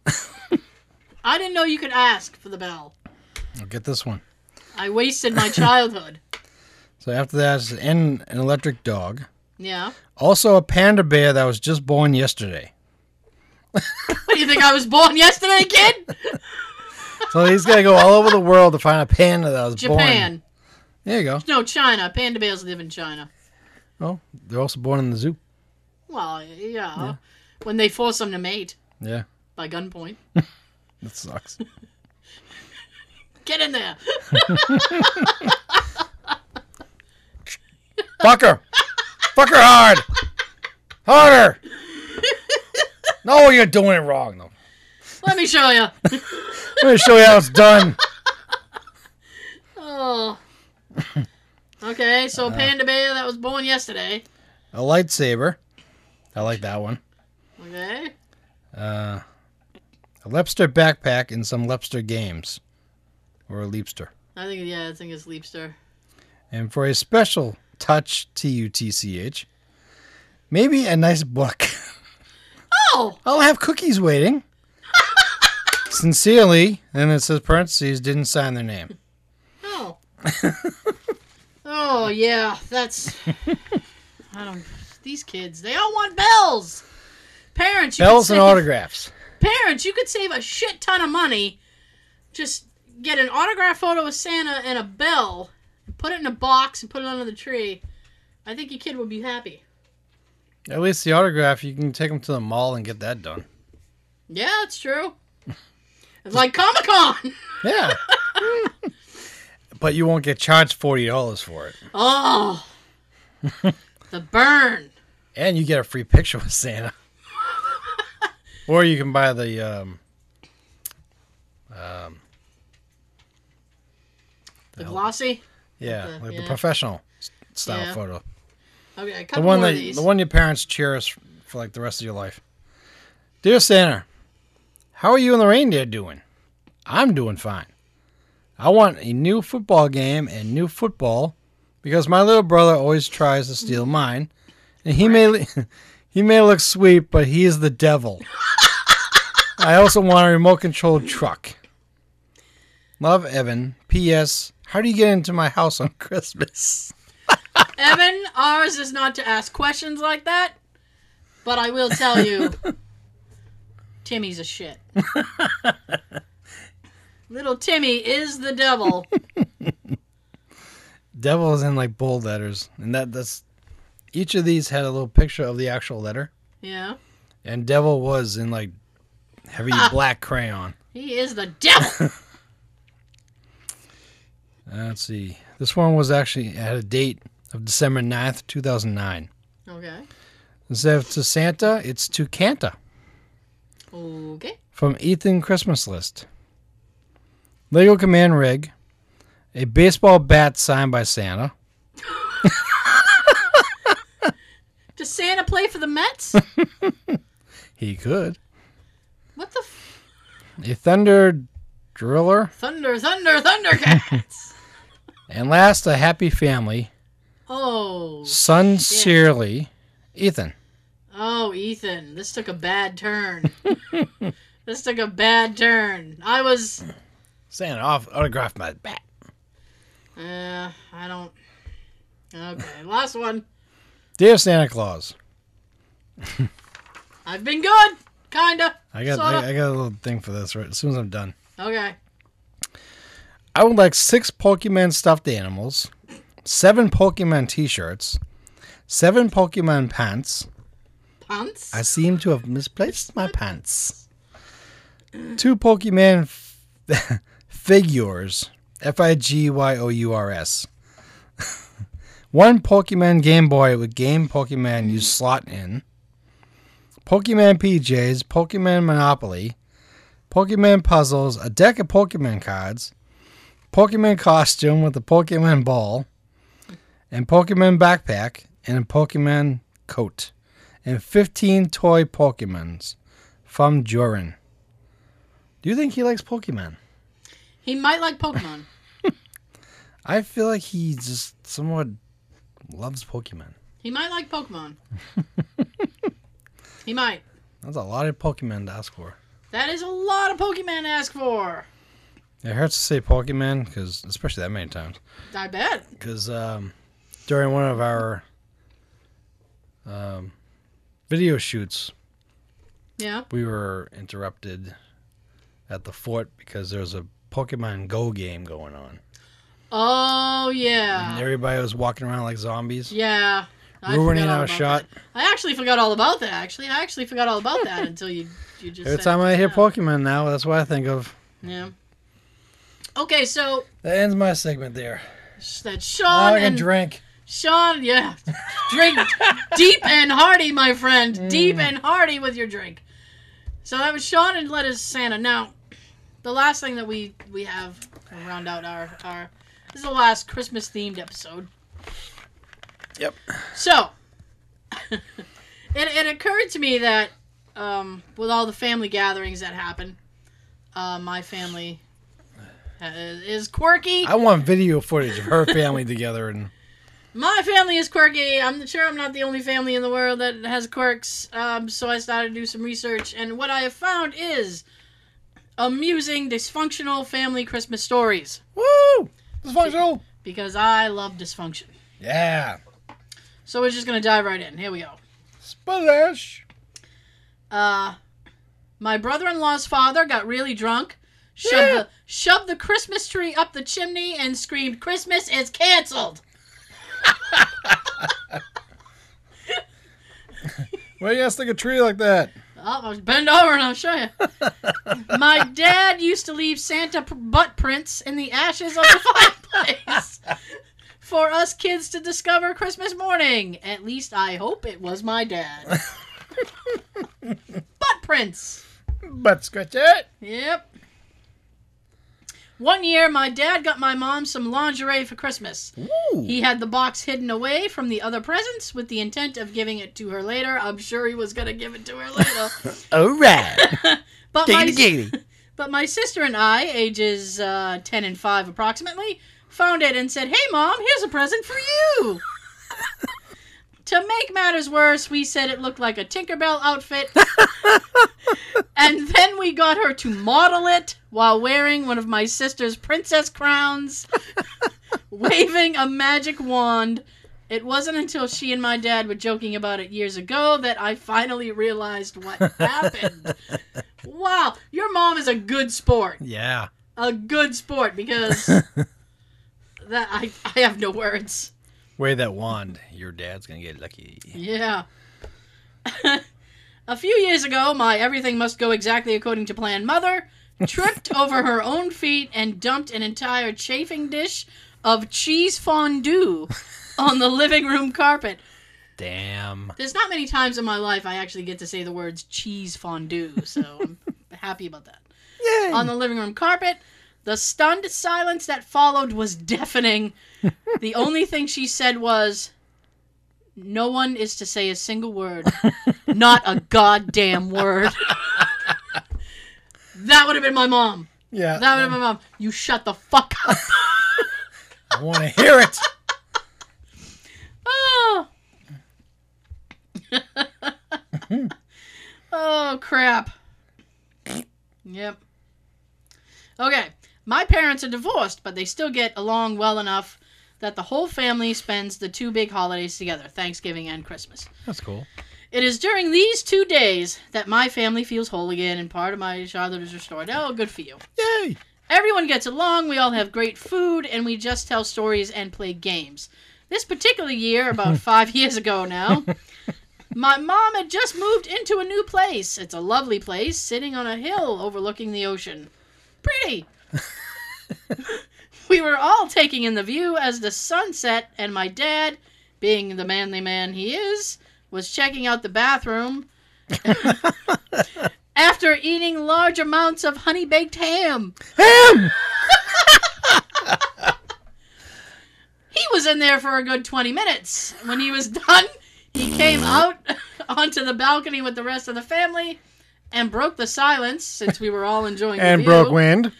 never. I didn't know you could ask for the bell. I'll get this one. I wasted my childhood. So after that is and an electric dog. Yeah. Also a panda bear that was just born yesterday. What do you think? I was born yesterday, kid? So he's got to go all over the world to find a panda that was born. Japan. There you go. No, China. Panda bears live in China. Oh, they're also born in the zoo. Well, yeah. When they force them to mate Yeah, by gunpoint. that sucks. Get in there. Fuck her! Fuck her hard! Harder! No, you're doing it wrong. though. Let me show you. Let me show you how it's done. Oh. Okay, so a panda bear that was born yesterday. A lightsaber. I like that one. Okay. Uh, a Lepster backpack and some Lepster games. Or a Leapster. I think yeah, I think it's Leapster. And for a special touch, T U T C H, maybe a nice book. Oh, I'll have cookies waiting. Sincerely, and it says parentheses, didn't sign their name. oh, yeah. That's I don't. These kids, they all want bells. Parents, you Bells could and autographs. Parents, you could save a shit ton of money just get an autograph photo of Santa and a bell, and put it in a box and put it under the tree, I think your kid would be happy. At least the autograph, you can take them to the mall and get that done. Yeah, it's true. It's like Comic Con. Yeah. but you won't get charged forty dollars for it, Oh, the burn. and you get a free picture with Santa. or you can buy the um, um, The hell? glossy. yeah, The- like yeah. the professional style Yeah. photo. Okay, The one that the one your parents cherish for like the rest of your life. Dear Santa, how are you and the reindeer doing? I'm doing fine. I want a new football game and new football because my little brother always tries to steal mine, and he may he may look sweet, but he is the devil. I also want a remote controlled truck. Love Evan. P.S. How do you get into my house on Christmas? Evan, ours is not to ask questions like that, but I will tell you, Timmy's a shit. Little Timmy is the devil. Devil is in like bold letters, and that that's each of these had a little picture of the actual letter, Yeah, and devil was in like heavy black crayon. he is the devil. Uh, let's see. This one was actually had a date of December 9th, 2009. Okay. Instead of to Santa, it's to Canta Okay. from Ethan Christmas List. Lego Command Rig, a baseball bat signed by Santa, Does Santa play for the Mets? he could, What the f- a Thunder Driller, thunder, thunder, thundercats? and last, a Happy Family, oh, sincerely, Ethan. oh, Ethan, this took a bad turn. this took a bad turn. I was, Santa off autographed my bat. uh, I don't. Okay, last one. Dear Santa Claus, I've been good, kinda. I got Sorta. I, I got a little thing for this right as soon as I'm done. Okay. I would like six Pokemon stuffed animals, seven Pokemon T-shirts, seven Pokemon pants. Pants? I seem to have misplaced my pants. Two Pokemon f- figures, F I G Y O U R S. One Pokemon Game Boy with Game Pokemon you slot in. Pokemon PJs, Pokemon Monopoly, Pokemon puzzles, a deck of Pokemon cards, Pokemon costume with a Pokemon ball, and Pokemon backpack, and a Pokemon coat, and 15 toy Pokemons from Joran. Do you think he likes Pokemon? He might like Pokemon. I feel like he just somewhat loves Pokemon. he might like Pokemon. he might. That's a lot of Pokemon to ask for. That is a lot of Pokemon to ask for. It hurts to say Pokemon because, especially that many times, I bet. because um, during one of our um, video shoots, Yeah. we were interrupted at the fort because there was a Pokemon Go game going on. Oh And yeah. everybody was walking around like zombies, Yeah. I ruining our shot. that. I actually forgot all about that. Actually, I actually forgot all about that until you you just. Every time I hear now. Pokemon now, that's what I think of. Yeah. Okay, so That ends my segment there. that Now Sean I can and drink. Sean, yeah, drink deep and hearty, my friend, Mm. deep and hearty with your drink. So that was Sean and Lettuce Santa. Now, the last thing that we we have to round out our our this is the last Christmas themed episode. Yep. So, it, it occurred to me that um, with all the family gatherings that happen, uh, my family uh, is quirky. I want video footage of her family together and My family is quirky. I'm sure I'm not the only family in the world that has quirks. Um, so I started to do some research, and what I have found is amusing, dysfunctional family Christmas stories. woo, dysfunctional. Because I love dysfunction. Yeah, So we're just gonna dive right in. Here we go. splash. Uh, my brother-in-law's father got really drunk, shoved, the, shoved the Christmas tree up the chimney, and screamed, Christmas is canceled. Why you gotta stick a tree like that? Oh, I'll bend over and I'll show you. My dad used to leave Santa p- butt prints in the ashes of the fireplace for us kids to discover Christmas morning. At least I hope it was my dad. butt prints. Butt scratch it. Yep. One year, my dad got my mom some lingerie for Christmas. Ooh. He had the box hidden away from the other presents with the intent of giving it to her later. I'm sure he was going to give it to her later. All right. but, my, but my sister and I, ages uh, 10 and 5 approximately, found it and said, Hey, Mom, here's a present for you. To make matters worse, we said it looked like a Tinkerbell outfit. and then we got her to model it while wearing one of my sister's princess crowns, waving a magic wand. It wasn't until she and my dad were joking about it years ago that I finally realized what happened. wow, your mom is a good sport. Yeah. A good sport because that I, I have no words. Wave that wand. Your dad's gonna get lucky. Yeah. a few years ago, my everything must go exactly according to plan mother tripped over her own feet and dumped an entire chafing dish of cheese fondue on the living room carpet. Damn. There's not many times in my life I actually get to say the words cheese fondue, so I'm happy about that. Yay. On the living room carpet, the stunned silence that followed was deafening. the only thing she said was, No one is to say a single word. Not a goddamn word. that would have been my mom. yeah. That would have been my mom. You shut the fuck up. I want to hear it. Oh. oh crap. Yep. Okay. My parents are divorced, but they still get along well enough that the whole family spends the two big holidays together, Thanksgiving and Christmas. That's cool. It is during these two days that my family feels whole again and part of my childhood is restored. Oh, good for you. Yay. Everyone gets along, we all have great food, and we just tell stories and play games. This particular year, about five years ago now, my mom had just moved into a new place. It's a lovely place, sitting on a hill overlooking the ocean. Pretty! we were all taking in the view as the sun set, and my dad, being the manly man he is, was checking out the bathroom after eating large amounts of honey baked ham. Ham. He was in there for a good 20 minutes. When he was done, he came out onto the balcony with the rest of the family and broke the silence since we were all enjoying the And view broke wind.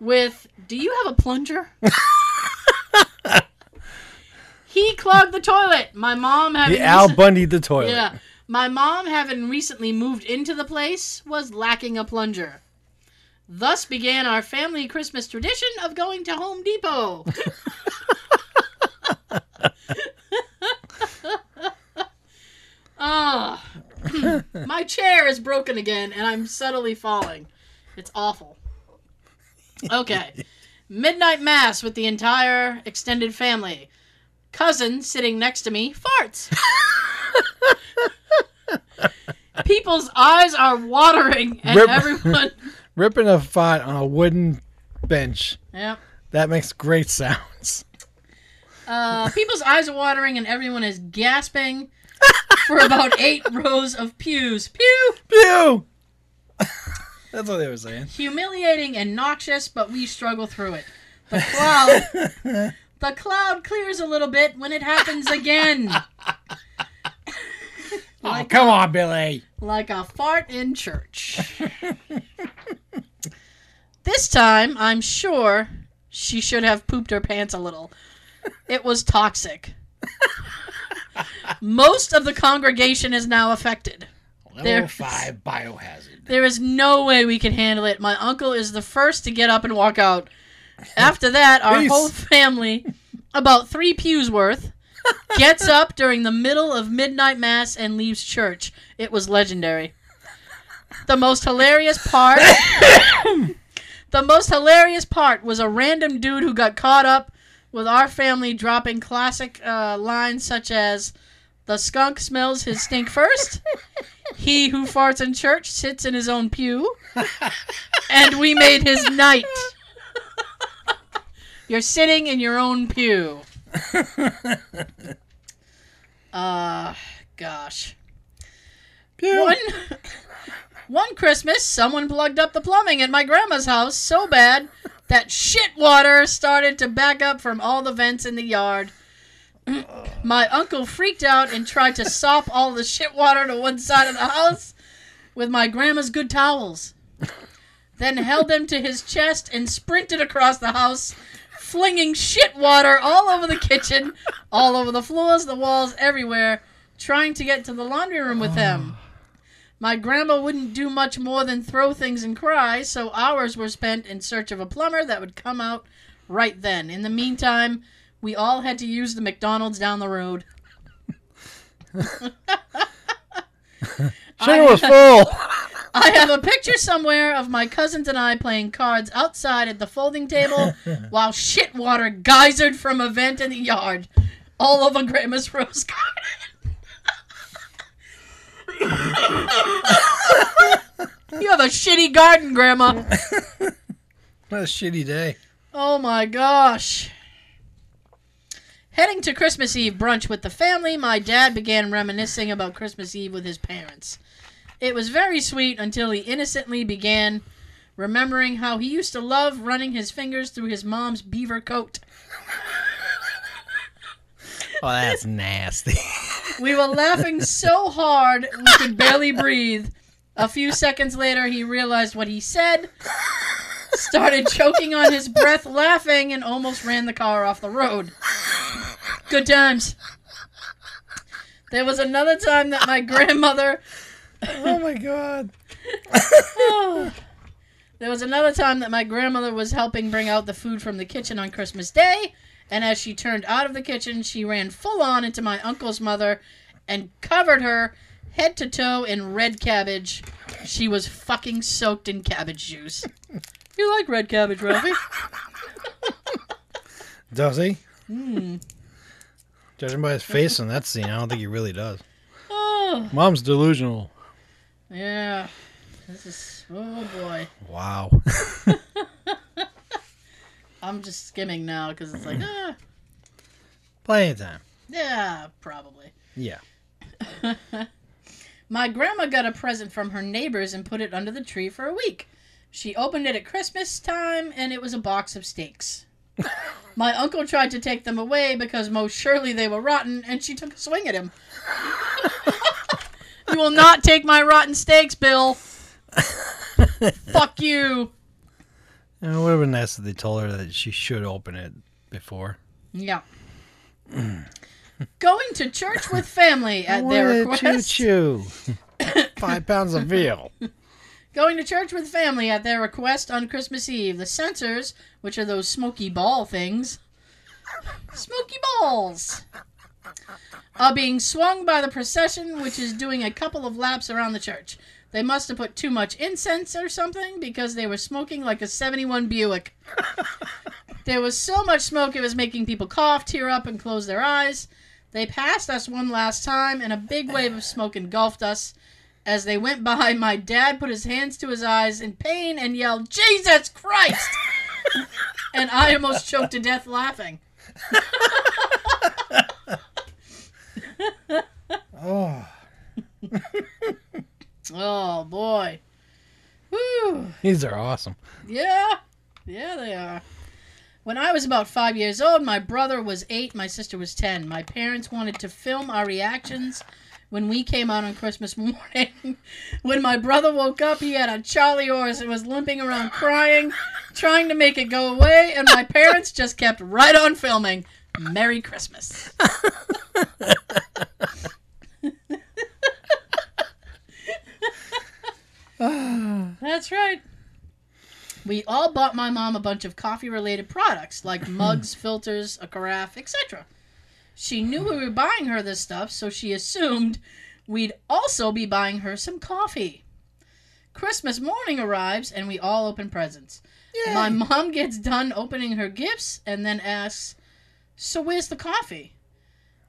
With, "Do you have a plunger?" he clogged the toilet. My mom having The Al recent- Bundy the toilet. yeah, my mom having recently moved into the place was lacking a plunger. Thus began our family Christmas tradition of going to Home Depot. Ah, my chair is broken again, and I'm subtly falling. It's awful. Okay, midnight mass with the entire extended family. Cousin sitting next to me farts. People's eyes are watering, and Rip- everyone. Ripping a fart on a wooden bench. Yep. That makes great sounds. Uh, people's eyes are watering, and everyone is gasping for about eight rows of pews. Pew! Pew! That's what they were saying. Humiliating and noxious, but we struggle through it. The cloud, the cloud clears a little bit when it happens again, Oh, come on, Billy. like a fart in church. this time, I'm sure she should have pooped her pants a little. It was toxic. Most of the congregation is now affected. Level There- five biohazard. There is no way we can handle it. My uncle is the first to get up and walk out. After that, our Peace. whole family, about three pews worth, gets up during the middle of midnight mass and leaves church. It was legendary. The most hilarious part. The most hilarious part was a random dude who got caught up with our family dropping classic uh, lines such as, "The skunk smells his stink first. He who farts in church sits in his own pew, and we made his night." You're sitting in your own pew. Uh, gosh. One, one Christmas, someone plugged up the plumbing at my grandma's house so bad that shit water started to back up from all the vents in the yard. My uncle freaked out and tried to sop all the shit water to one side of the house with my grandma's good towels. Then held them to his chest and sprinted across the house, flinging shit water all over the kitchen, all over the floors, the walls, everywhere, trying to get to the laundry room with him. My grandma wouldn't do much more than throw things and cry, so hours were spent in search of a plumber that would come out right then. In the meantime, we all had to use the McDonald's down the road. Sure was full. I have a picture somewhere of my cousins and I playing cards outside at the folding table while shit water geysered from a vent in the yard all over Grandma's rose garden. you have a shitty garden, Grandma. What a shitty day. Oh my gosh. Heading to Christmas Eve brunch with the family, my dad began reminiscing about Christmas Eve with his parents. It was very sweet until he innocently began remembering how he used to love running his fingers through his mom's beaver coat. Oh, that's nasty. We were laughing so hard we could barely breathe. A few seconds later, he realized what he said, started choking on his breath, laughing, and almost ran the car off the road. Good times. There was another time that my grandmother. oh my god. There was another time that my grandmother was helping bring out the food from the kitchen on Christmas Day, and as she turned out of the kitchen, she ran full on into my uncle's mother and covered her head to toe in red cabbage. She was fucking soaked in cabbage juice. You like red cabbage, Ralphie? Does he? Hmm. Judging by his face in that scene, I don't think he really does. Oh, Mom's delusional. yeah. This is oh boy. Wow. I'm just skimming now because it's like ah, Plenty of time. yeah, probably. Yeah. My grandma got a present from her neighbors and put it under the tree for a week. She opened it at Christmas time and it was a box of steaks. My uncle tried to take them away because most surely they were rotten and she took a swing at him. you will not take my rotten steaks, Bill. Fuck you. It would have been nice if they told her that she should open it before. Yeah. Going to church with family at their request. choo choo. Five pounds of veal. Going to church with family at their request on Christmas Eve. The censers, which are those smoky ball things, smoky balls, are being swung by the procession, which is doing a couple of laps around the church. They must have put too much incense or something because they were smoking like a 71 Buick. there was so much smoke it was making people cough, tear up, and close their eyes. They passed us one last time, and a big wave of smoke engulfed us. As they went by, my dad put his hands to his eyes in pain and yelled, Jesus Christ! and I almost choked to death laughing. Oh. Oh, boy. Whew. These are awesome. Yeah, yeah, they are. When I was about five years old, my brother was eight, my sister was ten. My parents wanted to film our reactions when we came out on Christmas morning. when my brother woke up, he had a Charlie horse and was limping around crying, trying to make it go away, and my parents just kept right on filming. Merry Christmas. That's right. We all bought my mom a bunch of coffee related products like mugs, filters, a carafe, etc. She knew we were buying her this stuff, so she assumed we'd also be buying her some coffee. Christmas morning arrives and we all open presents. My mom gets done opening her gifts and then asks, "So where's the coffee?"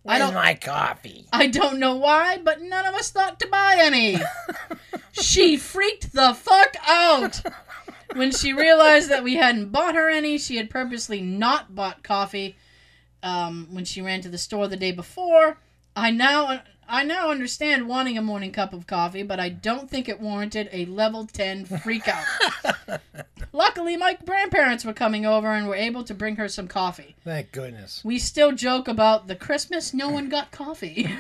I don't my coffee? I don't know why, but none of us thought to buy any. she freaked the fuck out. When she realized that we hadn't bought her any, she had purposely not bought coffee um, when she ran to the store the day before. I now I now understand wanting a morning cup of coffee, but I don't think it warranted a level 10 freak out. Luckily, my grandparents were coming over and were able to bring her some coffee. Thank goodness. We still joke about the Christmas no one got coffee.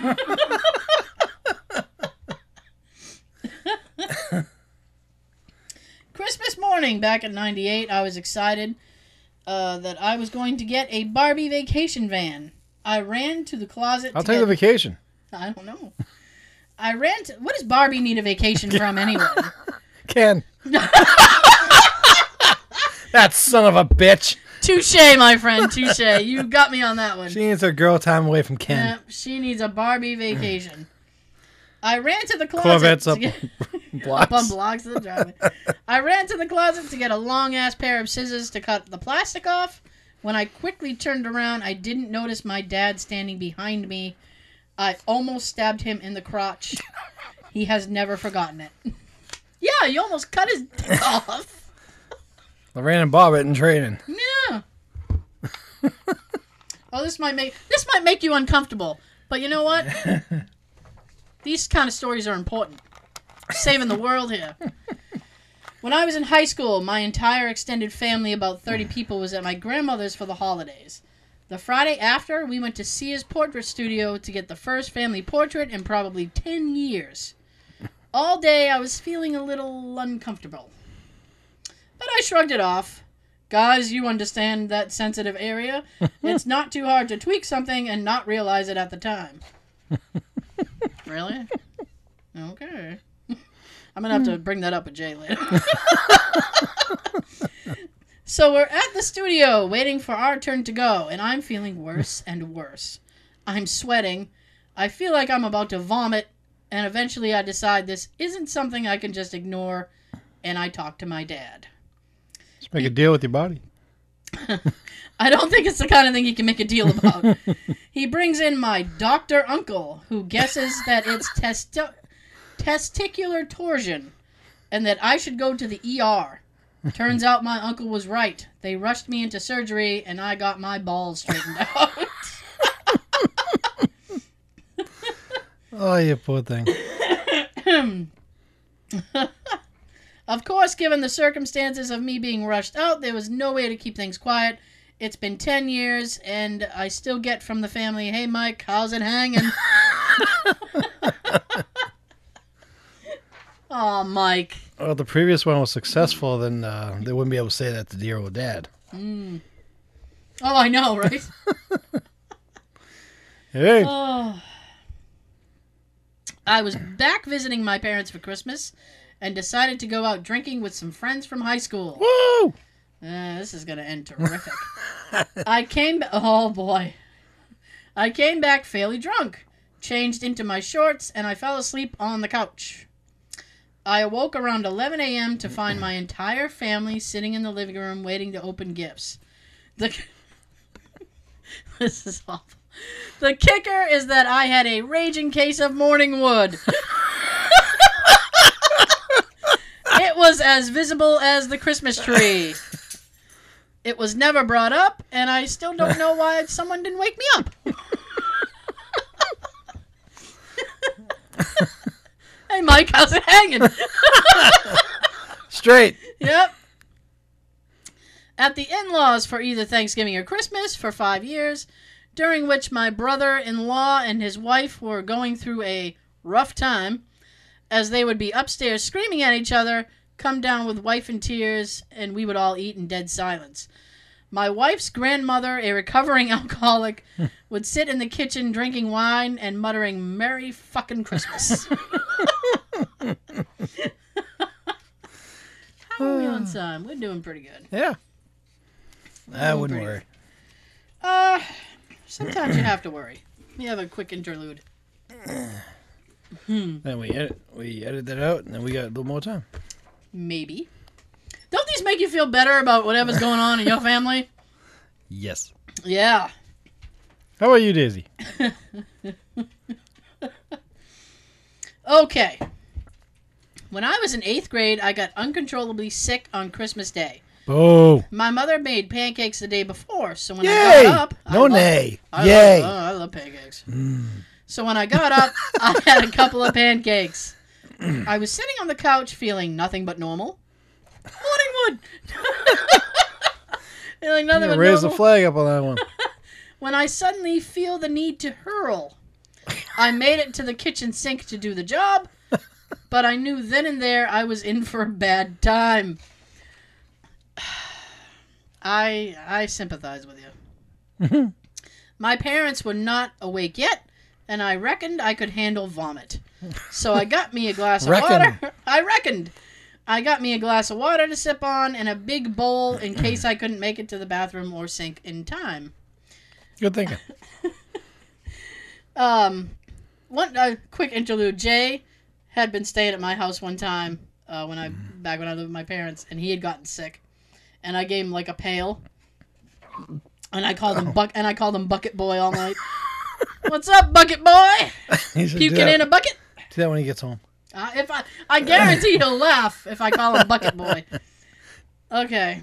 Christmas morning back in 98, I was excited uh, that I was going to get a Barbie vacation van. I ran to the closet. I'll to take get, the vacation. I don't know. I ran to. What does Barbie need a vacation from anyway? Ken. that son of a bitch. Touche, my friend. Touche. You got me on that one. She needs her girl time away from Ken. She needs a Barbie vacation. I ran to the closet. Corvettes up get- blocks. up on blocks of the driveway. I ran to the closet to get a long ass pair of scissors to cut the plastic off. When I quickly turned around, I didn't notice my dad standing behind me. I almost stabbed him in the crotch. He has never forgotten it. Yeah, you almost cut his dick off. Lorraine and Bobbitt in training. Yeah. oh, this might make this might make you uncomfortable, but you know what? These kind of stories are important. Saving the world here. When I was in high school, my entire extended family, about 30 mm. people, was at my grandmother's for the holidays. The Friday after, we went to Sears Portrait Studio to get the first family portrait in probably 10 years. All day, I was feeling a little uncomfortable. But I shrugged it off. Guys, you understand that sensitive area. it's not too hard to tweak something and not realize it at the time. really? Okay. I'm gonna have to hmm. bring that up with Jay later. so we're at the studio waiting for our turn to go, and I'm feeling worse and worse. I'm sweating. I feel like I'm about to vomit, and eventually I decide this isn't something I can just ignore, and I talk to my dad. Just make a deal with your body. I don't think it's the kind of thing he can make a deal about. he brings in my doctor uncle, who guesses that it's testi- testicular torsion and that I should go to the ER. Turns out my uncle was right. They rushed me into surgery and I got my balls straightened out. Oh, you poor thing. of course, given the circumstances of me being rushed out, there was no way to keep things quiet. It's been 10 years, and I still get from the family, hey, Mike, how's it hanging? oh, Mike. Well, the previous one was successful, then uh, they wouldn't be able to say that to dear old dad. Oh, I know, right? Hey, oh. I was back visiting my parents for Christmas and decided to go out drinking with some friends from high school. woo! Uh, this is gonna end terrific. I came. Oh boy, I came back fairly drunk, changed into my shorts, and I fell asleep on the couch. I awoke around 11 a.m. to find my entire family sitting in the living room waiting to open gifts. The this is awful. The kicker is that I had a raging case of morning wood. it was as visible as the Christmas tree. It was never brought up, and I still don't know why someone didn't wake me up. hey, Mike, how's it hanging? Straight. yep. At the in laws for either Thanksgiving or Christmas for five years, during which my brother in law and his wife were going through a rough time, as they would be upstairs screaming at each other, come down with wife in tears, and we would all eat in dead silence. My wife's grandmother, a recovering alcoholic, would sit in the kitchen drinking wine and muttering, Merry fucking Christmas. How are we on time? We're doing pretty good. Yeah. I wouldn't pretty. worry. Uh, sometimes you have to worry. We have a quick interlude. Then we edit, we edit that out, and then we got a little more time. Maybe. Don't these these make you feel better about whatever's going on in your family? Yes. Yeah. How about you, Daisy? Okay. When I was in eighth grade, I got uncontrollably sick on Christmas Day. Oh. My mother made pancakes the day before, so when Yay. I got up, I no loved- nay. I Yay. Love, oh, I love pancakes. Mm. So when I got up, I had a couple of pancakes. I was sitting on the couch feeling nothing but normal. Morning wood. feeling nothing but raise the flag up on that one. when I suddenly feel the need to hurl. I made it to the kitchen sink to do the job, but I knew then and there I was in for a bad time. I I sympathize with you. My parents were not awake yet, and I reckoned I could handle vomit. So I got me a glass of water. I reckoned. I got me a glass of water to sip on and a big bowl in case I couldn't make it to the bathroom or sink in time. Good thinking. Um, one uh, quick interlude. Jay had been staying at my house one time uh, when I back when I lived with my parents, and he had gotten sick, and I gave him like a pail, and I called him buck and I called him bucket boy all night. What's up, bucket boy? He should do Puking in a bucket. Do that when he gets home. Uh, if I, I guarantee he'll laugh if I call him Bucket Boy. Okay.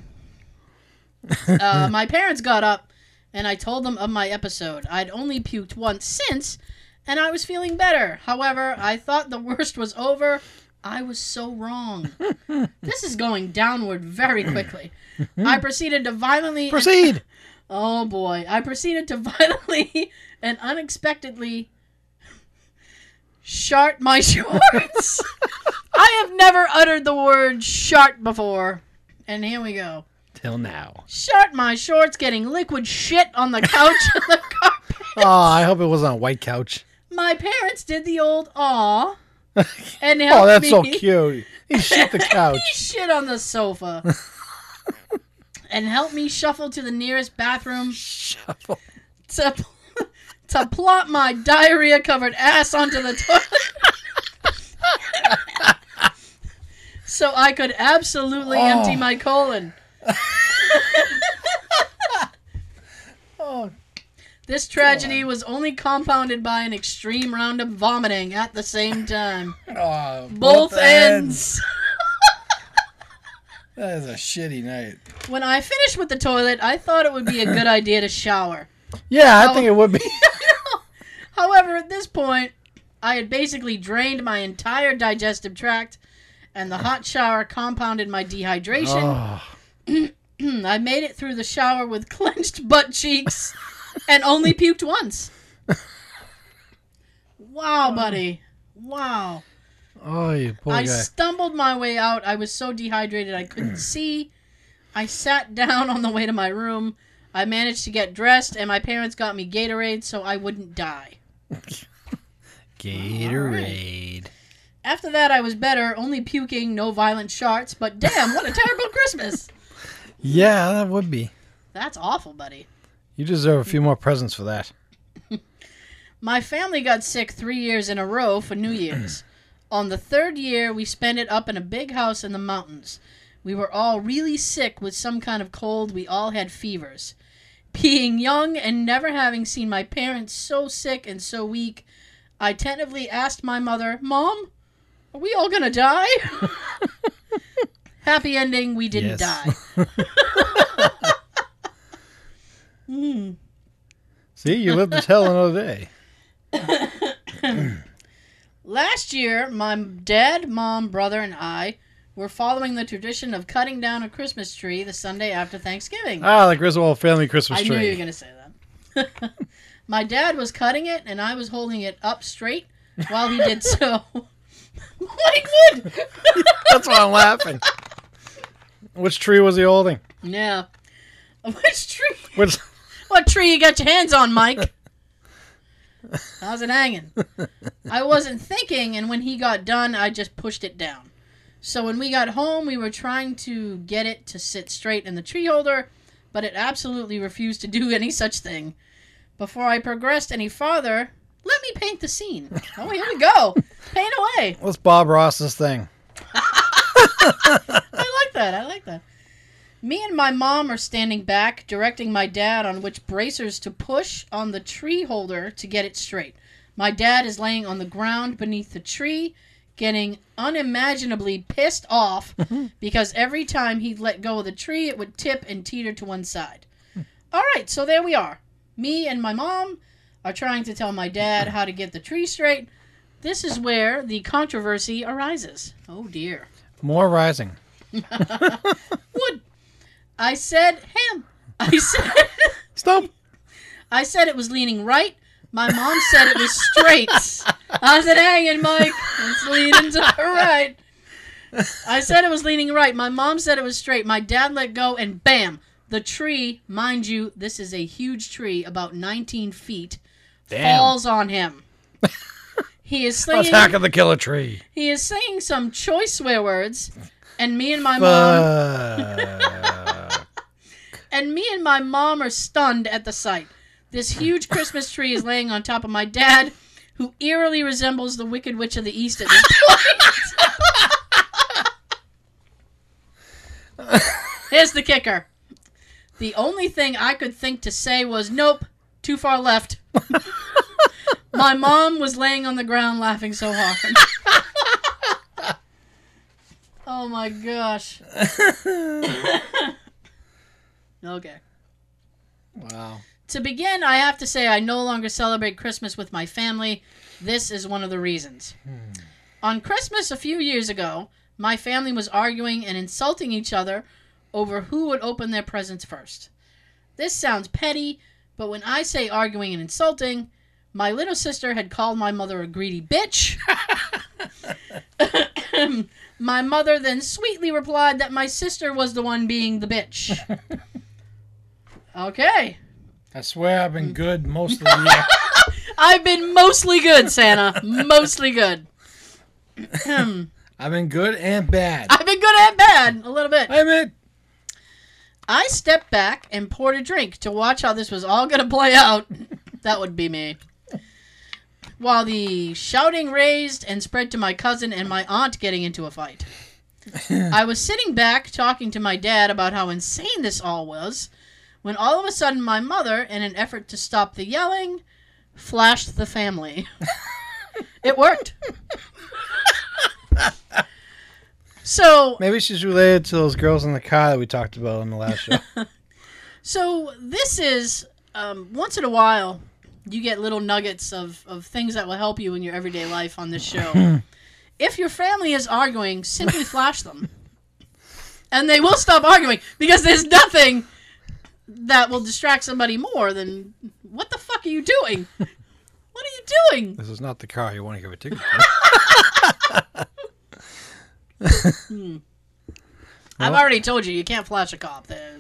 Uh, my parents got up, and I told them of my episode. I'd only puked once since, and I was feeling better. However, I thought the worst was over. I was so wrong. this is going downward very quickly. I proceeded to violently. Proceed. Oh boy. I proceeded to violently and unexpectedly shart my shorts. I have never uttered the word shart before. And here we go. Till now. Shart my shorts getting liquid shit on the couch and the carpet. Oh, I hope it wasn't a white couch. My parents did the old aw and helped Oh, that's me. so cute. He shit the couch. He shit on the sofa. and helped me shuffle to the nearest bathroom Shuffle. to to plop my diarrhea covered ass onto the toilet. so I could absolutely Oh. empty my colon. Oh, This tragedy was only compounded by an extreme round of vomiting at the same time. oh, Both, ends. That is a shitty night. When I finished with the toilet, I thought it would be a good idea to shower. Yeah, I Oh. think it would be. However, at this point, I had basically drained my entire digestive tract, and the hot shower compounded my dehydration. Oh, I made it through the shower with clenched butt cheeks and only puked once. Wow, buddy. Wow. oh, you poor I guy. stumbled my way out. I was so dehydrated I couldn't see. I sat down on the way to my room. I managed to get dressed, and my parents got me Gatorade so I wouldn't die. Gatorade. After that, I was better, only puking, no violent sharts, but damn, what a terrible Christmas! Yeah, that would be. That's awful, buddy. You deserve a few more presents for that. My family got sick three years in a row for New Year's. On the third year, we spent it up in a big house in the mountains. We were all really sick with some kind of cold. We all had fevers. Being young and never having seen my parents so sick and so weak, I tentatively asked my mother, Mom, are we all gonna die? Happy ending, we didn't Yes. die. Hmm. See, you live to tell another day. Last year, my dad, mom, brother, and I were following the tradition of cutting down a Christmas tree the Sunday after Thanksgiving. Ah, the Griswold family Christmas I tree. knew you were going to say that. my dad was cutting it, and I was holding it up straight while he did so. Like wood! That's why I'm laughing. Which tree was he holding? yeah. Which tree? Which? What tree you got your hands on, Mike? How's it hanging? I wasn't thinking, and when he got done, I just pushed it down. So when we got home, we were trying to get it to sit straight in the tree holder, but it absolutely refused to do any such thing. Before I progressed any farther, let me paint the scene. Oh, here we go. Paint away. Let's Bob Ross's thing. I like that. I like that. Me and my mom are standing back, directing my dad on which bracers to push on the tree holder to get it straight. My dad is laying on the ground beneath the tree, getting unimaginably pissed off hmm. because every time he'd let go of the tree, it would tip and teeter to one side. All right, so there we are. Me and my mom are trying to tell my dad how to get the tree straight. This is where the controversy arises. Oh dear. More rising. Wood. I said ham. I said Stop. I said it was leaning right. My mom said it was straight. I said, hanging, Mike. It's leaning to the right. I said it was leaning right. My mom said it was straight. My dad let go, and bam! The tree, mind you, this is a huge tree, about 19 feet, Damn. falls on him. He is slinging. Attack of the killer tree. He is saying some choice swear words, and me and my mom and me and my mom are stunned at the sight. This huge Christmas tree is laying on top of my dad, who eerily resembles the Wicked Witch of the East at this point. Here's the kicker. The only thing I could think to say was, nope, too far left. my mom was laying on the ground laughing so hard. oh my gosh. okay. wow. To begin, I have to say I no longer celebrate Christmas with my family. This is one of the reasons. Hmm. On Christmas a few years ago, my family was arguing and insulting each other over who would open their presents first. This sounds petty, but when I say arguing and insulting, my little sister had called my mother a greedy bitch. my mother then sweetly replied that my sister was the one being the bitch. Okay. I swear I've been mm. good most of the year. I've been mostly good, Santa. mostly good. Hmm. I've been good and bad. I've been good and bad, a little bit. I mean, I stepped back and poured a drink to watch how this was all going to play out. that would be me. While the shouting raised and spread to my cousin and my aunt getting into a fight. I was sitting back talking to my dad about how insane this all was when all of a sudden my mother, in an effort to stop the yelling, flashed the family. it worked. so maybe she's related to those girls in the car that we talked about in the last show. So this is um, once in a while you get little nuggets of, of things that will help you in your everyday life on this show. if your family is arguing, simply flash them. And they will stop arguing because there's nothing that will distract somebody more than what the fuck are you doing? What are you doing? this is not the car you want to give a ticket to. Hmm. I've already told you you can't flash a cop. There.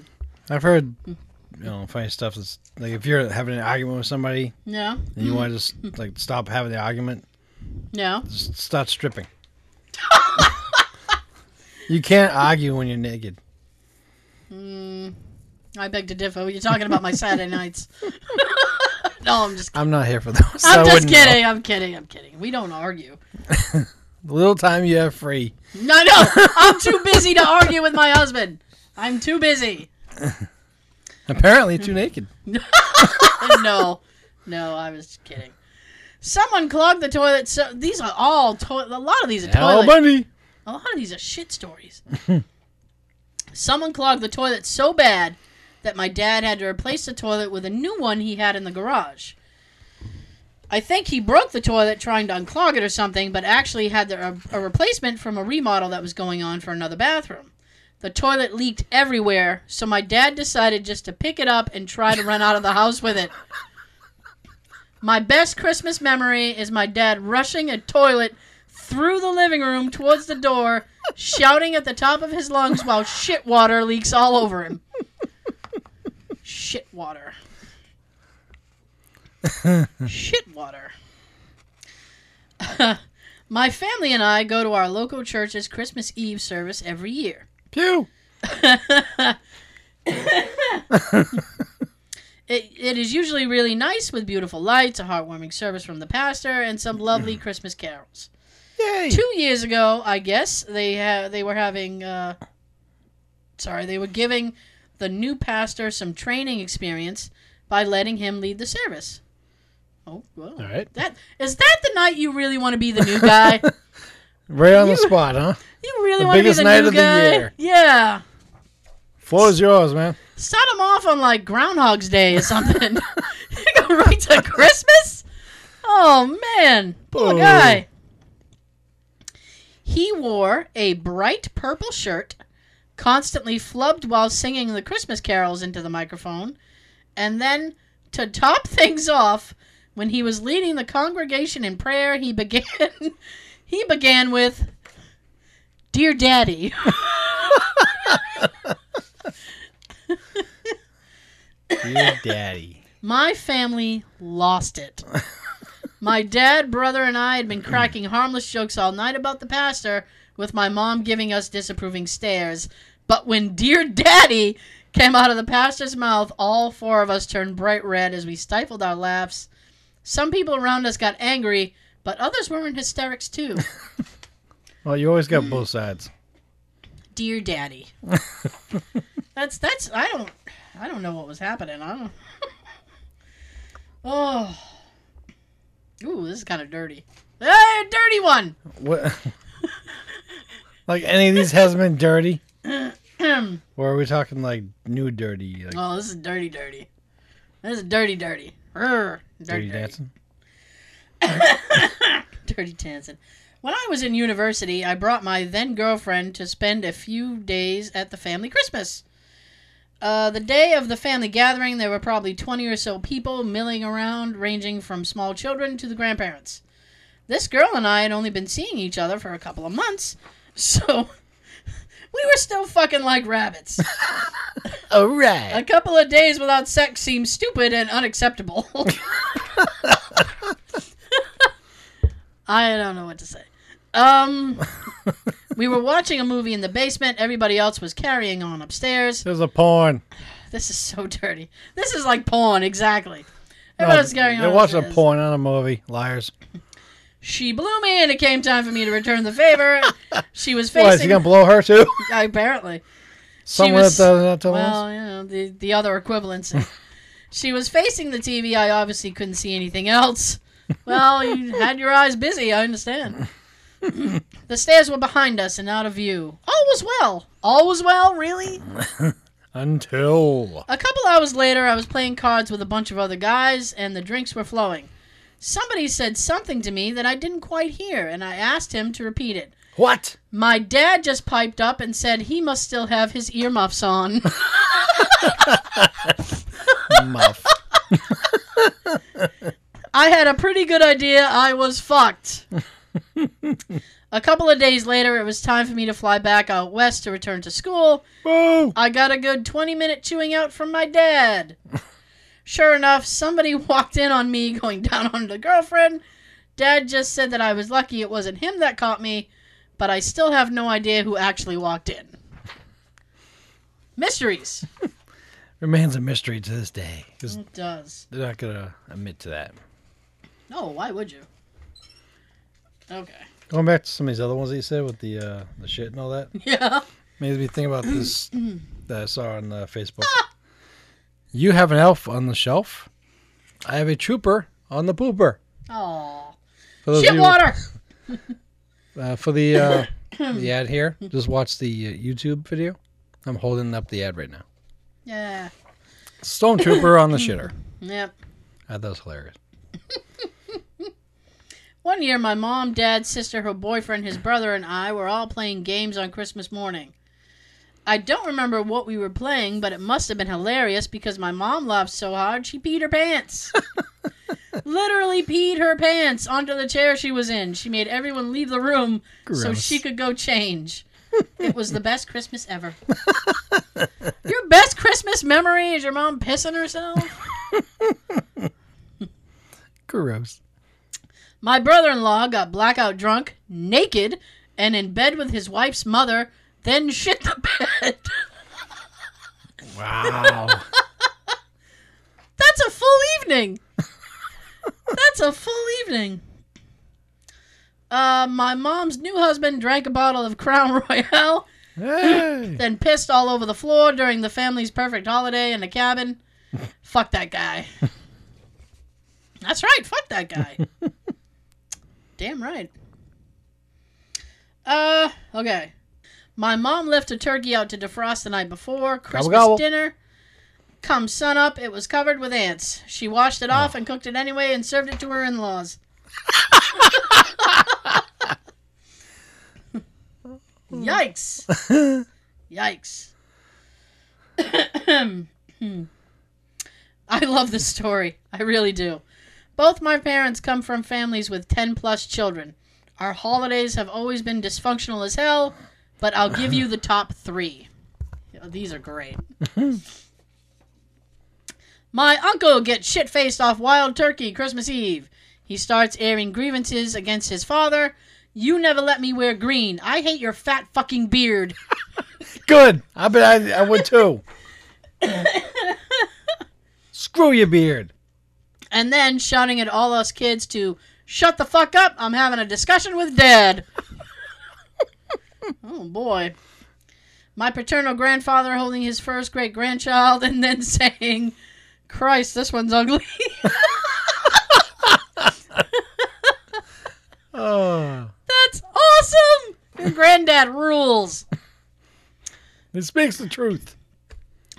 I've heard, you know, funny stuff. That's like if you're having an argument with somebody yeah, and you want to just like stop having the argument, no. just start stripping. you can't argue when you're naked. Hmm. I beg to differ. You're talking about my Saturday nights. no, I'm just. I'm not here for those. I I'm just wouldn't know. kidding. I'm kidding. I'm kidding. We don't argue. The little time you have free. No, no. I'm too busy to argue with my husband. I'm too busy. Apparently, too naked. no, no. I was just kidding. Someone clogged the toilet. So these are all toilet. A lot of these are Hell, toilet. bunny. A lot of these are shit stories. Someone clogged the toilet so bad that my dad had to replace the toilet with a new one he had in the garage. I think he broke the toilet trying to unclog it or something, but actually had a, a replacement from a remodel that was going on for another bathroom. The toilet leaked everywhere, so my dad decided just to pick it up and try to run out of the house with it. My best Christmas memory is my dad rushing a toilet through the living room towards the door, shouting at the top of his lungs while shit water leaks all over him. Shit water. shit water. My family and I go to our local church's Christmas Eve service every year. Pew. It, it is usually really nice with beautiful lights, a heartwarming service from the pastor, and some lovely Christmas carols. Yay. Two years ago, I guess they ha- they were having uh, sorry, they were giving the new pastor some training experience by letting him lead the service. Oh, well. All right. That is that the night you really want to be the new guy? Right on the spot, huh? you really The want to be biggest the night new of the guy? year. Yeah. Floor's yours, man. Start him off on like Groundhog's Day or something. you go right to Christmas? Oh man, poor guy. He wore a bright purple shirt, constantly flubbed while singing the Christmas carols into the microphone, and then to top things off, when he was leading the congregation in prayer, he began he began with Dear Daddy. Dear daddy. My family lost it. my dad, brother, and I had been cracking harmless jokes all night about the pastor, with my mom giving us disapproving stares. But when Dear Daddy came out of the pastor's mouth, all four of us turned bright red as we stifled our laughs. Some people around us got angry, but others were in hysterics too. Well, you always got both sides. Dear Daddy. that's that's I don't I don't know what was happening. I don't. oh. Ooh, this is kind of dirty. Hey, dirty one. What? Like any of these hasn't been dirty, or are we talking like new dirty, like oh, this is dirty, dirty. This is dirty, dirty dirty, dirty. dancing? Dirty dancing. When I was in university, I brought my then girlfriend to spend a few days at the family Christmas. Uh, the day of the family gathering, there were probably 20 or so people milling around, ranging from small children to the grandparents. This girl and I had only been seeing each other for a couple of months, so we were still fucking like rabbits. All right. A couple of days without sex seems stupid and unacceptable. I don't know what to say. Um, we were watching a movie in the basement. Everybody else was carrying on upstairs. There's a porn. This is so dirty. This is like porn, exactly. No, Everyone's carrying They're on watching a upstairs. porn on a movie. Liars. She blew me, and it came time for me to return the favor. She was facing. What, is he gonna blow her too? apparently. Someone was- that to? Well, you know, the, the other equivalency. she was facing the TV. I obviously couldn't see anything else. Well, you had your eyes busy. I understand. the stairs were behind us and out of view. All was well. All was well, really? Until A couple hours later, I was playing cards with a bunch of other guys, and the drinks were flowing. Somebody said something to me that I didn't quite hear, and I asked him to repeat it. what? My dad just piped up and said he must still have his earmuffs on. Muff. I had a pretty good idea I was fucked. a couple of days later, it was time for me to fly back out west to return to school. Boo! I got a good 20 minute chewing out from my dad. Sure enough, somebody walked in on me going down on the girlfriend. Dad just said that I was lucky it wasn't him that caught me, but I still have no idea who actually walked in. Mysteries. Remains a mystery to this day It does. they're not gonna admit to that. No, why would you? Okay. Going back to some of these other ones that you said with the uh, the shit and all that, Yeah. made me think about this that I saw on uh, Facebook. You have an elf on the shelf. I have a trooper on the pooper. Aw. Shit you- water! Uh, for the uh, the ad here, just watch the uh, YouTube video. I'm holding up the ad right now. Yeah. Stormtrooper on the shitter. Yep. I that was hilarious. One year, my mom, dad, sister, her boyfriend, his brother, and I were all playing games on Christmas morning. I don't remember what we were playing, but it must have been hilarious because my mom laughed so hard she peed her pants. Literally peed her pants onto the chair she was in. She made everyone leave the room so she could go change. It was the best Christmas ever. your best Christmas memory is your mom pissing herself? Gross. My brother in law got blackout drunk, naked, and in bed with his wife's mother, then shit the bed. Wow. That's a full evening. That's a full evening. Uh, my mom's new husband drank a bottle of Crown Royal Hey. then pissed all over the floor during the family's perfect holiday in the cabin. fuck that guy. That's right, fuck that guy. Damn right. Uh, okay. My mom left a turkey out to defrost the night before Christmas gobble. dinner. Come sun up, it was covered with ants. She washed it oh. off and cooked it anyway and served it to her in-laws. Yikes. Yikes. I love this story. I really do. Both my parents come from families with 10 plus children. Our holidays have always been dysfunctional as hell, but I'll give you the top three. These are great. my uncle gets shit faced off wild turkey Christmas Eve. He starts airing grievances against his father. You never let me wear green. I hate your fat fucking beard. Good. I bet I, I would too. Screw your beard. and then shouting at all us kids to shut the fuck up. I'm having a discussion with dad. oh boy. My paternal grandfather holding his first great grandchild and then saying, Christ, this one's ugly. Oh, That's awesome. Your granddad rules. it speaks the truth.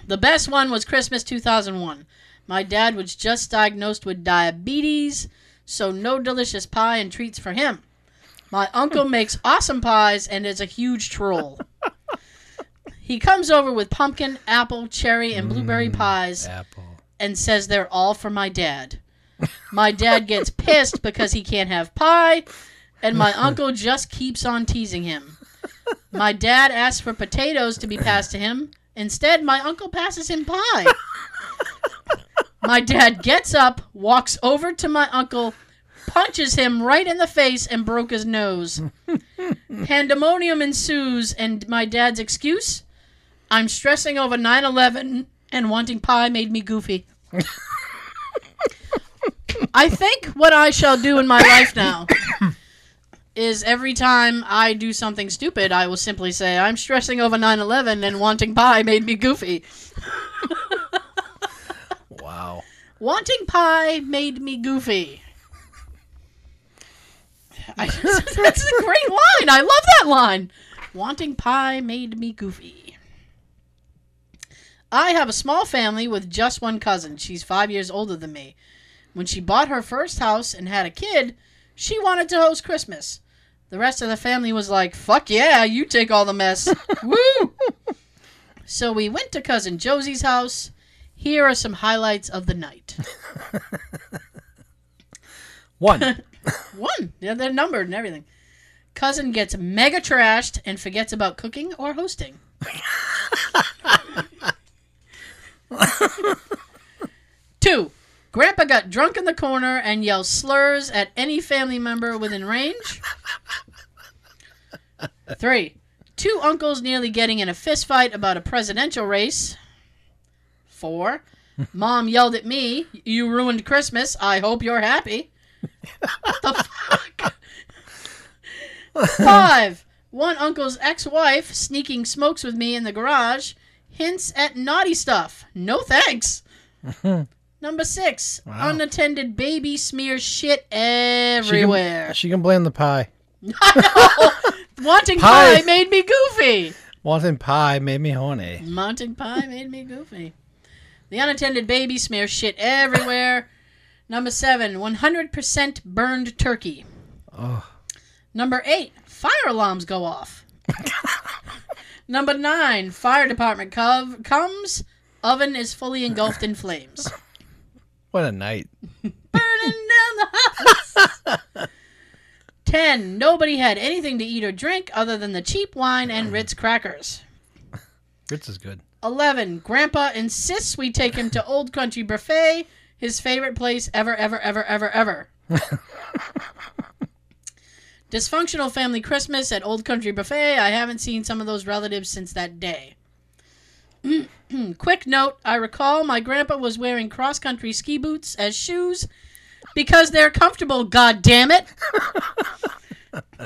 The best one was Christmas 2001. My dad was just diagnosed with diabetes, so no delicious pie and treats for him. My uncle makes awesome pies and is a huge troll. He comes over with pumpkin, apple, cherry, and blueberry mm, pies Apple. and says they're all for my dad. My dad gets pissed because he can't have pie, and my uncle just keeps on teasing him. My dad asks for potatoes to be passed to him. Instead, my uncle passes him pie. My dad gets up, walks over to my uncle, punches him right in the face, and broke his nose. Pandemonium ensues, and my dad's excuse? I'm stressing over 9 11 and wanting pie made me goofy. I think what I shall do in my life now is every time I do something stupid, I will simply say, I'm stressing over 9 11 and wanting pie made me goofy. Wow. Wanting pie made me goofy. I, that's a great line. I love that line. Wanting pie made me goofy. I have a small family with just one cousin. She's five years older than me. When she bought her first house and had a kid, she wanted to host Christmas. The rest of the family was like, fuck yeah, you take all the mess. Woo! So we went to cousin Josie's house. Here are some highlights of the night. One. One. Yeah, they're numbered and everything. Cousin gets mega trashed and forgets about cooking or hosting. Two. Grandpa got drunk in the corner and yells slurs at any family member within range. Three. Two uncles nearly getting in a fist fight about a presidential race. Four. Mom yelled at me, You ruined Christmas. I hope you're happy. What the fuck? Five. One uncle's ex wife sneaking smokes with me in the garage hints at naughty stuff. No thanks. Number six. Wow. Unattended baby smears shit everywhere. She can blame the pie. I know. Wanting Pie. pie made me goofy. Wanting pie made me horny. Wanting pie made me goofy. The unattended baby smears shit everywhere. Number seven, 100% burned turkey. Oh. Number eight, fire alarms go off. Number nine, fire department cov- comes, oven is fully engulfed in flames. What a night. Burning down the house. Ten, nobody had anything to eat or drink other than the cheap wine and Ritz crackers. Ritz is good. 11. Grandpa insists we take him to Old Country Buffet, his favorite place ever, ever, ever, ever, ever. Dysfunctional family Christmas at Old Country Buffet. I haven't seen some of those relatives since that day. Quick note I recall my grandpa was wearing cross country ski boots as shoes because they're comfortable, god damn it.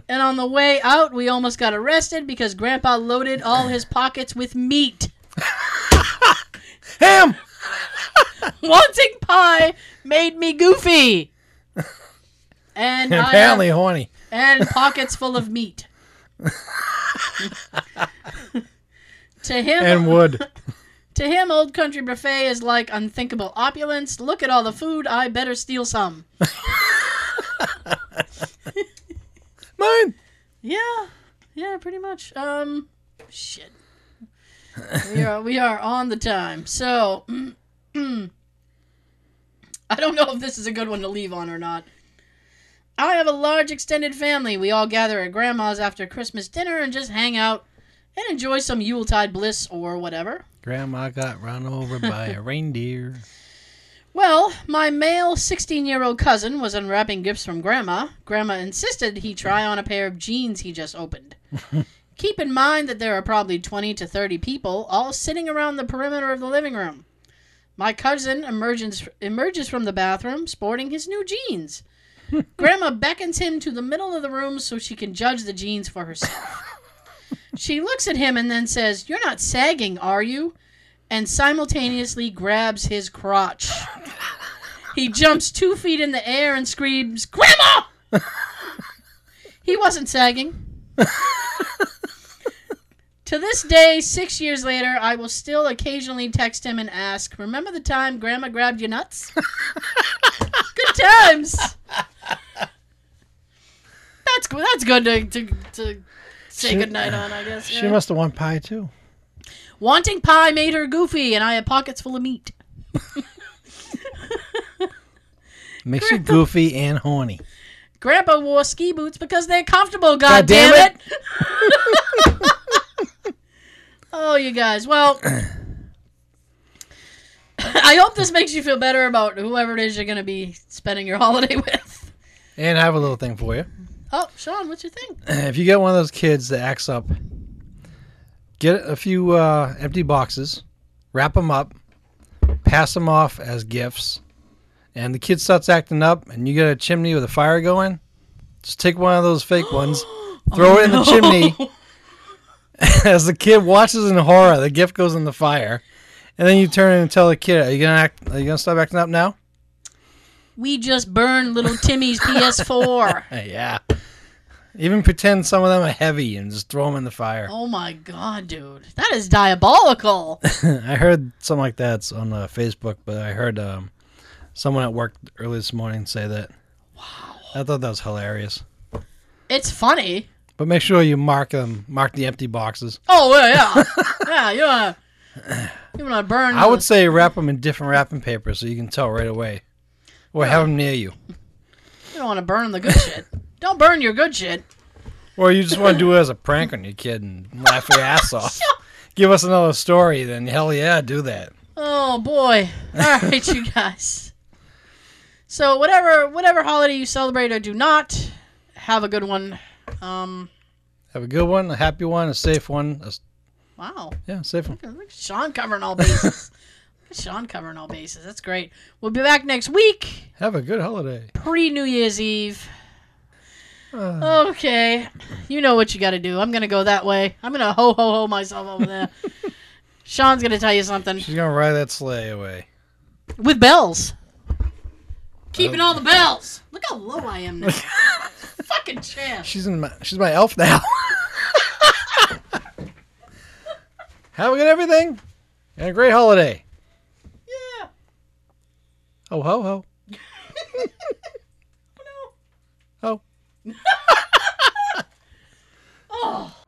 and on the way out, we almost got arrested because Grandpa loaded all his pockets with meat. Ham. Wanting pie made me goofy. And, I apparently have- horny. and pockets full of meat. to him, And wood. to him, Old Country Buffet is like unthinkable opulence. Look at all the food. I better steal some. Mine. Yeah, yeah, pretty much. Um, shit. we are we are on the time. So, Hmm. I don't know if this is a good one to leave on or not. I have a large extended family. We all gather at grandma's after Christmas dinner and just hang out and enjoy some Yuletide bliss or whatever. Grandma got run over by a reindeer. Well, my male 16 year old cousin was unwrapping gifts from Grandma. Grandma insisted he try on a pair of jeans he just opened. Keep in mind that there are probably 20 to 30 people all sitting around the perimeter of the living room. My cousin emerges, emerges from the bathroom sporting his new jeans. Grandma beckons him to the middle of the room so she can judge the jeans for herself. She looks at him and then says, You're not sagging, are you? and simultaneously grabs his crotch. He jumps two feet in the air and screams, Grandma! he wasn't sagging. To this day, six years later, I will still occasionally text him and ask, Remember the time Grandma grabbed your nuts? good times. That's good. That's good to, to, to say She- goodnight on, I guess. She yeah. must have won pie too. Wanting pie made her goofy, and I had pockets full of meat. Makes you goofy and horny. Grandpa wore ski boots because they're comfortable. God, God damn damn it! oh, you guys. Well, I hope this makes you feel better about whoever it is you're going to be spending your holiday with. And I have a little thing for you. Oh, Sean, what's your thing? If you get one of those kids that acts up, get a few uh, empty boxes, wrap them up, pass them off as gifts, and the kid starts acting up, and you get a chimney with a fire going. Just take one of those fake ones, throw it in the chimney. As the kid watches in horror, the gift goes in the fire, and then you turn and tell the kid, "Are you gonna act? Are you gonna stop acting up now?" We just burned little Timmy's PS4. Uh, yeah. Even pretend some of them are heavy and just throw them in the fire. Oh my god, dude. That is diabolical. I heard something like that on uh, Facebook, but I heard um, someone at work early this morning say that. Wow. I thought that was hilarious. It's funny. But make sure you mark them, mark the empty boxes. Oh, yeah, yeah. yeah, you want to you wanna burn I would say wrap them in different wrapping paper so you can tell right away, or have them near you, You don't want to burn the good shit. Don't burn your good shit. or you just want to do it as a prank on your kid and laugh your ass off. Give us another story, then hell yeah, do that. Oh boy. All right, you guys. So whatever whatever holiday you celebrate or do not, have a good one. Um Have a good one, a happy one, a safe one. A, wow. yeah, safe one. Look at Sean covering all bases. Sean covering all bases. That's great. We'll be back next week, Have a good holiday. pre New Year's Eve. Uh, Okay. You know what you got to do. I'm going to go that way. I'm going to ho ho ho myself over there. Sean's going to tell you something she's gonna ride that sleigh away. with bells. Keeping all the bells. Look how low I am now. fucking champ. She's in my she's my elf now. Have a good everything and a great holiday. Yeah. Oh ho ho. oh no. Ho. oh.